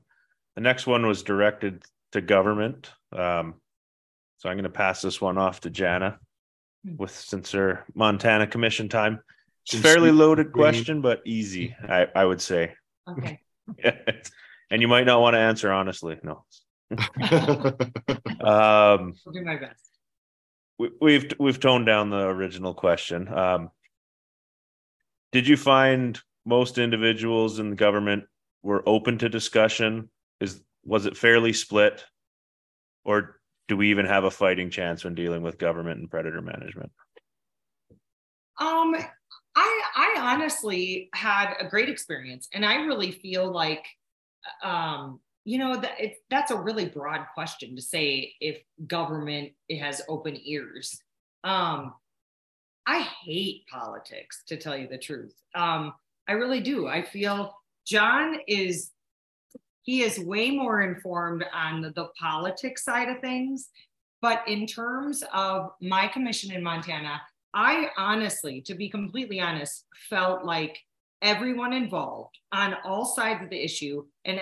the next one was directed to government, um, so I'm going to pass this one off to Jana, with since her Montana Commission time. It's fairly loaded question, but easy, I, I would say. Okay. and you might not want to answer honestly. No. um, I'll do my best. We, we've we've toned down the original question. Um, did you find most individuals in the government were open to discussion? Is was it fairly split, or do we even have a fighting chance when dealing with government and predator management? Um, I I honestly had a great experience, and I really feel like um, you know that it, that's a really broad question to say if government has open ears. Um, i hate politics to tell you the truth. Um, i really do. I feel john is he is way more informed on the, the politics side of things. But in terms of my commission in montana i honestly to be completely honest felt like everyone involved on all sides of the issue and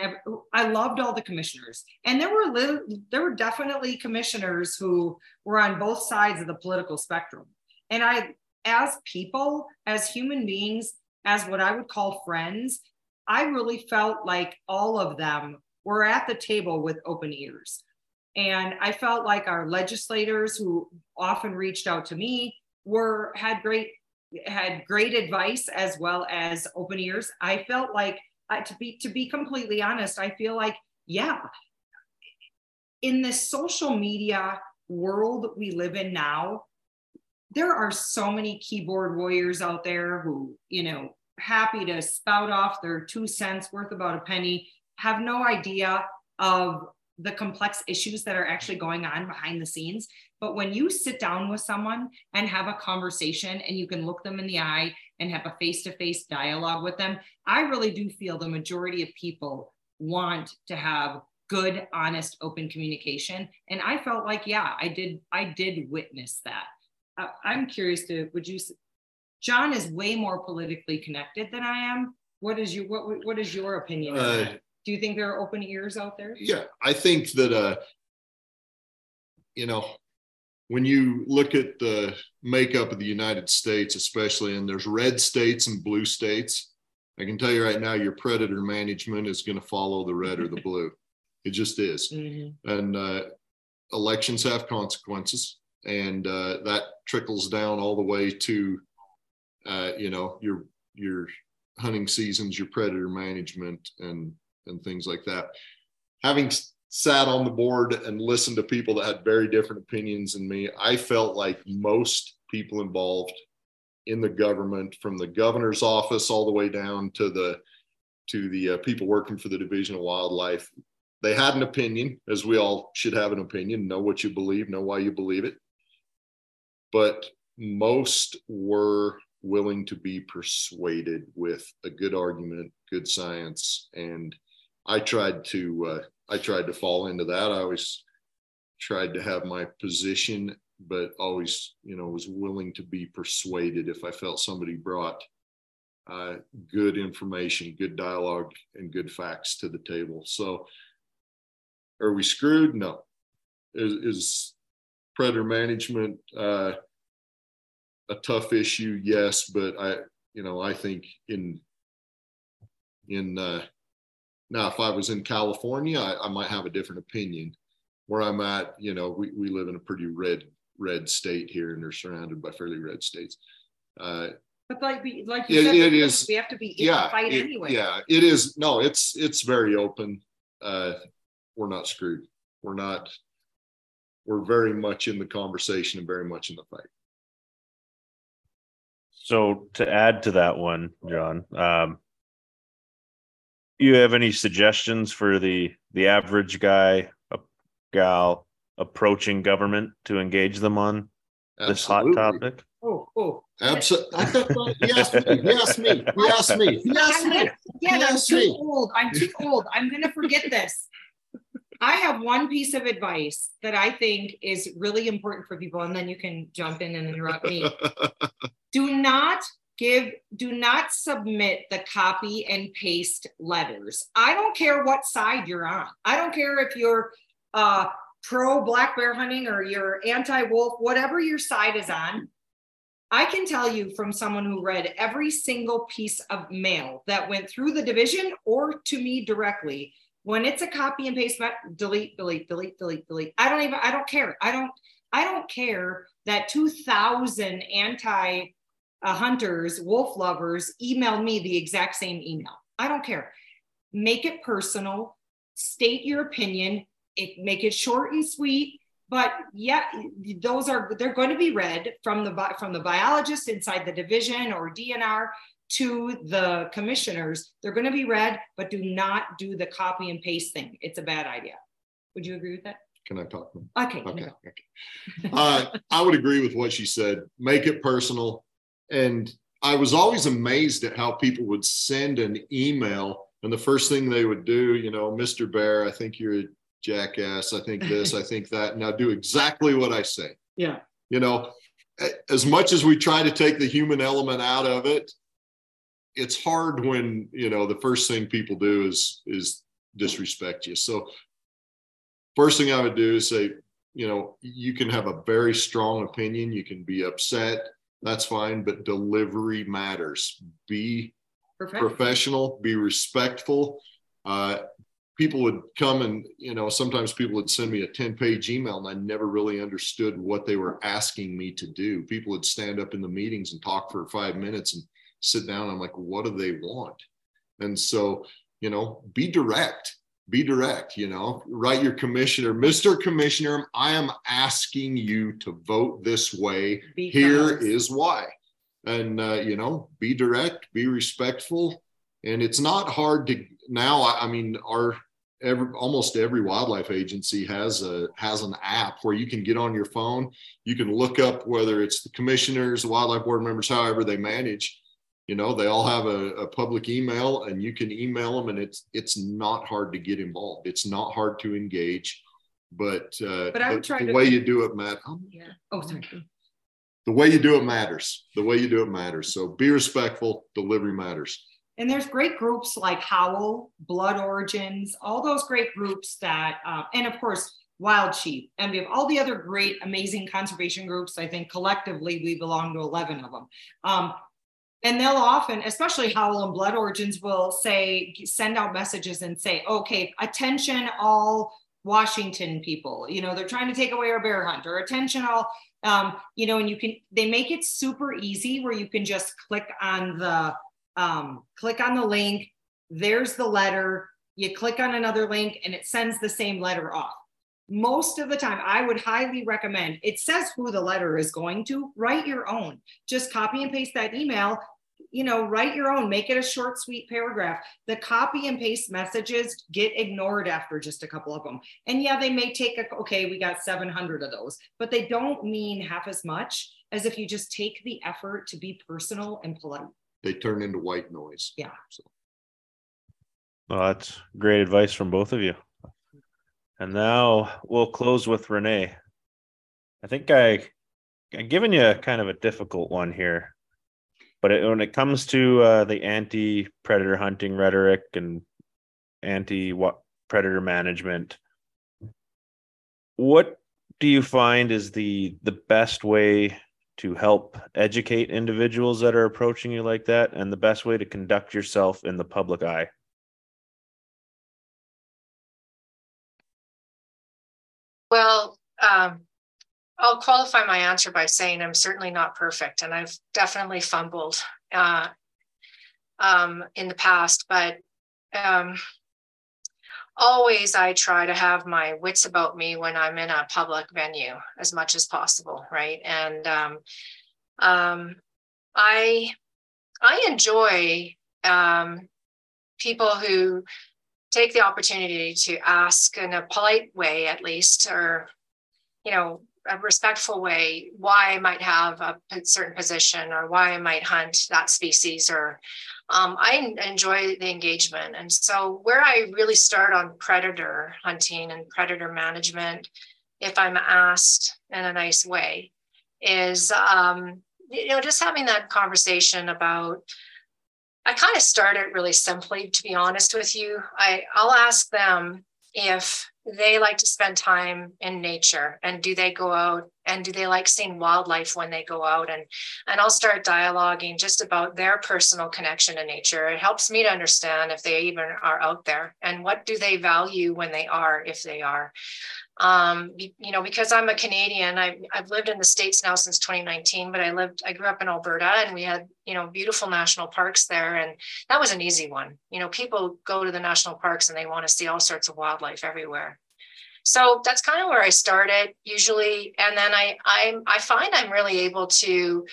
i loved all the commissioners. And there were little, there were definitely commissioners who were on both sides of the political spectrum. And i as people as human beings as what i would call friends i really felt like all of them were at the table with open ears. And i felt like our legislators who often reached out to me were had great had great advice as well as open ears. I felt like to be to be completely honest, I feel like yeah, in this social media world we live in now, there are so many keyboard warriors out there who, you know, happy to spout off their two cents worth about a penny, have no idea of the complex issues that are actually going on behind the scenes. But when you sit down with someone and have a conversation and you can look them in the eye and have a face to face dialogue with them, I really do feel the majority of people want to have good, honest, open communication. And I felt like, yeah, I did, I did witness that. Uh, I'm curious to, would you, John is way more politically connected than I am. What is your, what, what is your opinion? Uh, do you think there are open ears out there? Yeah, I think that uh, you know, when you look at the makeup of the United States, especially, and there's red states and blue states, I can tell you right now, your predator management is going to follow the red or the blue. It just is. Mm-hmm. And uh, elections have consequences, and uh, that trickles down all the way to, uh, you know, your your hunting seasons, your predator management, and and things like that. Having sat on the board and listened to people that had very different opinions than me, I felt like most people involved in the government, from the governor's office all the way down to the to the uh, people working for the Division of Wildlife, they had an opinion, as we all should have an opinion, know what you believe, know why you believe it. But most were willing to be persuaded with a good argument, good science, and I tried to uh, I tried to fall into that. I always tried to have my position but always, you know, was willing to be persuaded if I felt somebody brought uh, good information, good dialogue, and good facts to the table. So, are we screwed? No. Is, is predator management uh, a tough issue? Yes, but I, you know, I think in in uh, now if I was in California, I, I might have a different opinion. Where I'm at, you know, we, we live in a pretty red red state here, and they're surrounded by fairly red states. Uh, but like, like you it, said, it is, we have to be in yeah, the fight it, anyway. Yeah, it is. No, it's it's very open. Uh, we're not screwed. We're not. We're very much in the conversation and very much in the fight. So to add to that one, John, um, you have any suggestions for the the average guy, a gal approaching government to engage them on this hot topic? Oh, oh. Absolutely. He asked me. He asked me. He asked me. He asked me. Yeah, I'm too me. old. I'm too old. I'm going to forget this. I have one piece of advice that I think is really important for people, and then you can jump in and interrupt me. do not give, do not submit the copy and paste letters. I don't care what side you're on. I don't care if you're uh, pro black bear hunting or you're anti wolf, whatever your side is on. I can tell you from someone who read every single piece of mail that went through the division or to me directly. When it's a copy and paste, delete, delete, delete, delete, delete. I don't even, I don't care. I don't, I don't care that 2000 anti uh, hunters, wolf lovers emailed me the exact same email. I don't care. Make it personal, state your opinion, it, make it short and sweet but yeah those are they're going to be read from the from the biologist inside the division or dnr to the commissioners. They're going to be read but do not do the copy and paste thing. It's a bad idea. Would you agree with that? Can i talk? Okay okay, okay. uh, i would agree with what she said. Make it personal and i was always amazed at how people would send an email and the first thing they would do you know mr Bair i think you're a jackass. I think this, I think that. Now do exactly what I say. Yeah. You know, as much as we try to take the human element out of it, it's hard when, you know, the first thing people do is is disrespect you. So first thing I would do is say, you know, you can have a very strong opinion, you can be upset, that's fine, but delivery matters. Be professional, be respectful. Uh, people would come and you know sometimes people would send me a 10 page email and i never really understood what they were asking me to do. People would stand up in the meetings and talk for five minutes and sit down. I'm like what do they want? And so you know be direct be direct you know write your commissioner mr commissioner i am asking you to vote this way. Because. here is why. And uh, you know be direct be respectful. And it's not hard to now i, I mean our every almost every wildlife agency has a has an app where you can get on your phone. You can look up whether it's the commissioners the wildlife board members however they manage you know they all have a, a public email and you can email them and it's it's not hard to get involved. It's not hard to engage but uh but I'm trying the to way you do it matt oh yeah. Oh sorry. The way you do it matters. The way you do it matters. So be respectful. Delivery matters. And there's great groups like Howl, Blood Origins, all those great groups that, uh, and of course, Wild Sheep, and we have all the other great, amazing conservation groups. I think collectively we belong to 11 of them. Um, and they'll often, especially Howl and Blood Origins, will say, send out messages and say, okay, attention, all Washington people. You know, they're trying to take away our bear hunt, or attention, all, um, you know, and you can, they make it super easy where you can just click on the um, click on the link. There's the letter. You click on another link and it sends the same letter off. Most of the time, I would highly recommend it says who the letter is going to. Write your own. Just copy and paste that email. You know, write your own, make it a short, sweet paragraph. The copy and paste messages get ignored after just a couple of them. And yeah, they may take a, okay, we got 700 of those, but they don't mean half as much as if you just take the effort to be personal and polite they turn into white noise. Yeah. So. Well, that's great advice from both of you. And now we'll close with Renée. I think I I'm giving you kind of a difficult one here, but it, when it comes to uh, the anti-predator hunting rhetoric and anti-predator management, what do you find is the the best way to help educate individuals that are approaching you like that, and the best way to conduct yourself in the public eye? Well, um, I'll qualify my answer by saying I'm certainly not perfect, and I've definitely fumbled uh, um, in the past. But um, always, I try to have my wits about me when I'm in a public venue as much as possible, right? And um, um, I I enjoy um, people who take the opportunity to ask in a polite way, at least, or you know a respectful way why I might have a certain position or why I might hunt that species or um, I enjoy the engagement. And so where I really start on predator hunting and predator management, if I'm asked in a nice way, is um, you know just having that conversation about I kind of start it really simply, to be honest with you. I, I'll ask them if they like to spend time in nature and do they go out and do they like seeing wildlife when they go out? And and I'll start dialoguing just about their personal connection to nature. It helps me to understand if they even are out there and what do they value when they are if they are um, you know, because I'm a Canadian, I, I've lived in the States now since 2019, but I lived, I grew up in Alberta and we had, you know, beautiful national parks there. And that was an easy one. You know, people go to the national parks and they want to see all sorts of wildlife everywhere. So that's kind of where I started usually. And then I, I, I find I'm really able to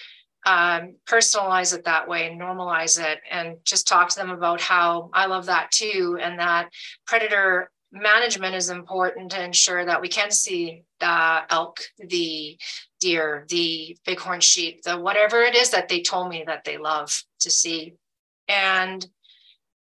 um, personalize it that way and normalize it and just talk to them about how I love that too. And that predator management is important to ensure that we can see the elk, the deer, the bighorn sheep, the whatever it is that they told me that they love to see. And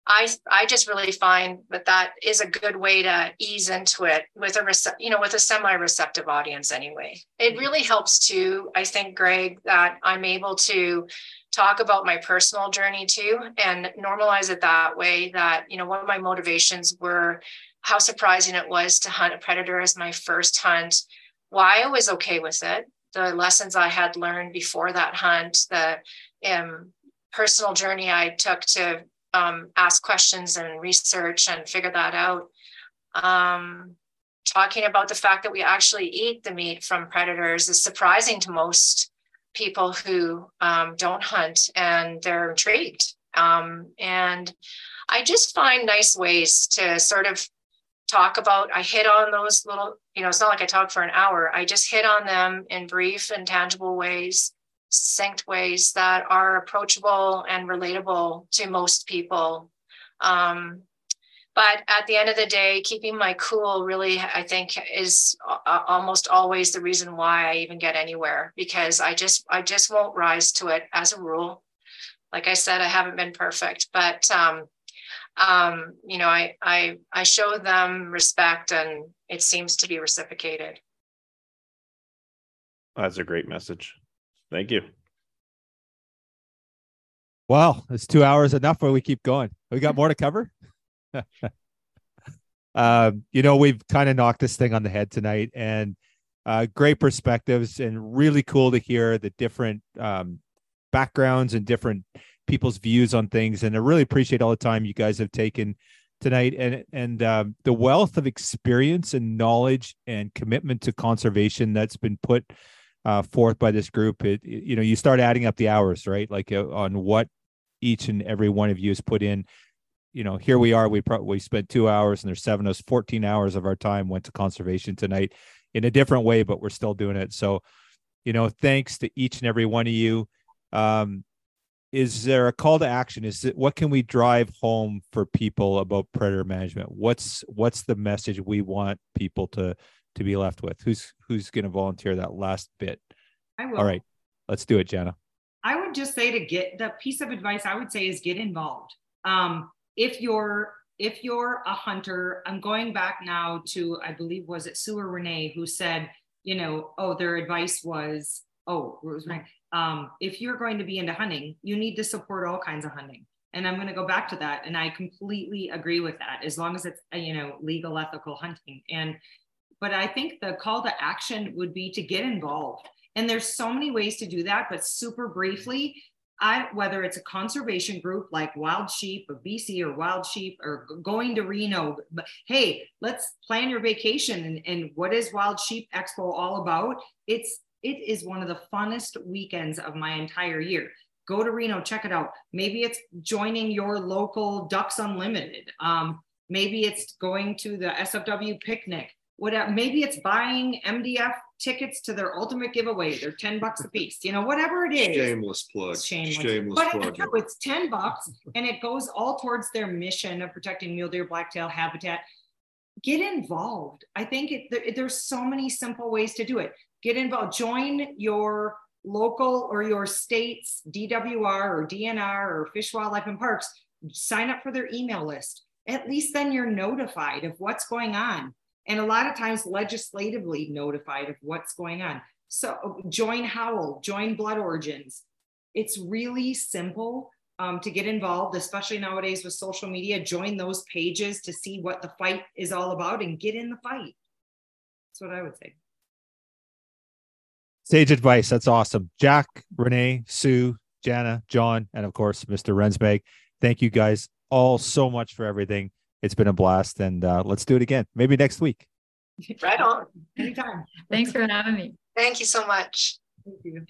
I I just really find that that is a good way to ease into it with a you know with a semi-receptive audience anyway. It mm-hmm. really helps too. I think Greg that I'm able to talk about my personal journey too and normalize it that way that you know what my motivations were how surprising it was to hunt a predator as my first hunt, why I was okay with it, the lessons I had learned before that hunt, the um, personal journey I took to um, ask questions and research and figure that out. Um, talking about the fact that we actually eat the meat from predators is surprising to most people who um, don't hunt and they're intrigued. Um, and I just find nice ways to sort of talk about i hit on those little you know it's not like i talk for an hour. I just hit on them in brief and tangible ways succinct ways that are approachable and relatable to most people. Um, but at the end of the day keeping my cool really i think is almost always the reason why i even get anywhere because i just i just won't rise to it as a rule. Like i said i haven't been perfect but um, um, you know, I, I, I show them respect and it seems to be reciprocated. That's a great message. Thank you. Wow, it's two hours enough where we keep going. We got more to cover. um, you know, we've kind of knocked this thing on the head tonight, and uh, great perspectives, and really cool to hear the different um, backgrounds and different people's views on things. And I really appreciate all the time you guys have taken tonight and and um, the wealth of experience and knowledge and commitment to conservation that's been put uh, forth by this group. It, it, you know you start adding up the hours, right? Like uh, on what each and every one of you has put in. You know, here we are. We probably spent two hours, and there's seven of us. Fourteen hours of our time went to conservation tonight, in a different way, but we're still doing it. So, you know, thanks to each and every one of you. Um, is there a call to action? Is it what can we drive home for people about predator management? What's what's the message we want people to to be left with? Who's who's going to volunteer that last bit? I will. all right let's do it jana. I would just say to get the piece of advice i would say is get involved. Um, if you're if you're a hunter i'm going back now to i believe was it sue or Renée who said you know, oh, their advice was, oh, Rosemary, um, if you're going to be into hunting, you need to support all kinds of hunting. And I'm going to go back to that. And I completely agree with that, as long as it's, uh, you know, legal, ethical hunting. And, but I think the call to action would be to get involved. And there's so many ways to do that, but super briefly, I, whether it's a conservation group like Wild Sheep or BC or Wild Sheep or going to Reno, but hey, let's plan your vacation. And, and what is Wild Sheep Expo all about? It's it is one of the funnest weekends of my entire year. Go to Reno, check it out. Maybe it's joining your local Ducks Unlimited. Um, maybe it's going to the SFW picnic. Whatever. Maybe it's buying MDF tickets to their ultimate giveaway. They're 10 bucks a piece, you know, whatever it is. Shameless plug. Shameless. Shameless but plug. It's, it's 10 bucks and it goes all towards their mission of protecting mule deer, blacktail habitat. Get involved. I think it, there, there's so many simple ways to do it. Get involved. Join your local or your state's DWR or DNR or Fish, Wildlife, and Parks. Sign up for their email list. At least then you're notified of what's going on and a lot of times legislatively notified of what's going on. So join Howl, join Blood Origins. It's really simple um, to get involved, especially nowadays with social media. Join those pages to see what the fight is all about and get in the fight. That's what I would say. Sage advice. That's awesome. Jack, Renée, Sue, Jana, John, and of course, Mr. Rensberg. Thank you guys all so much for everything. It's been a blast, and uh, let's do it again. Maybe next week. Right on. Anytime. Thanks for having me. Thank you so much. Thank you.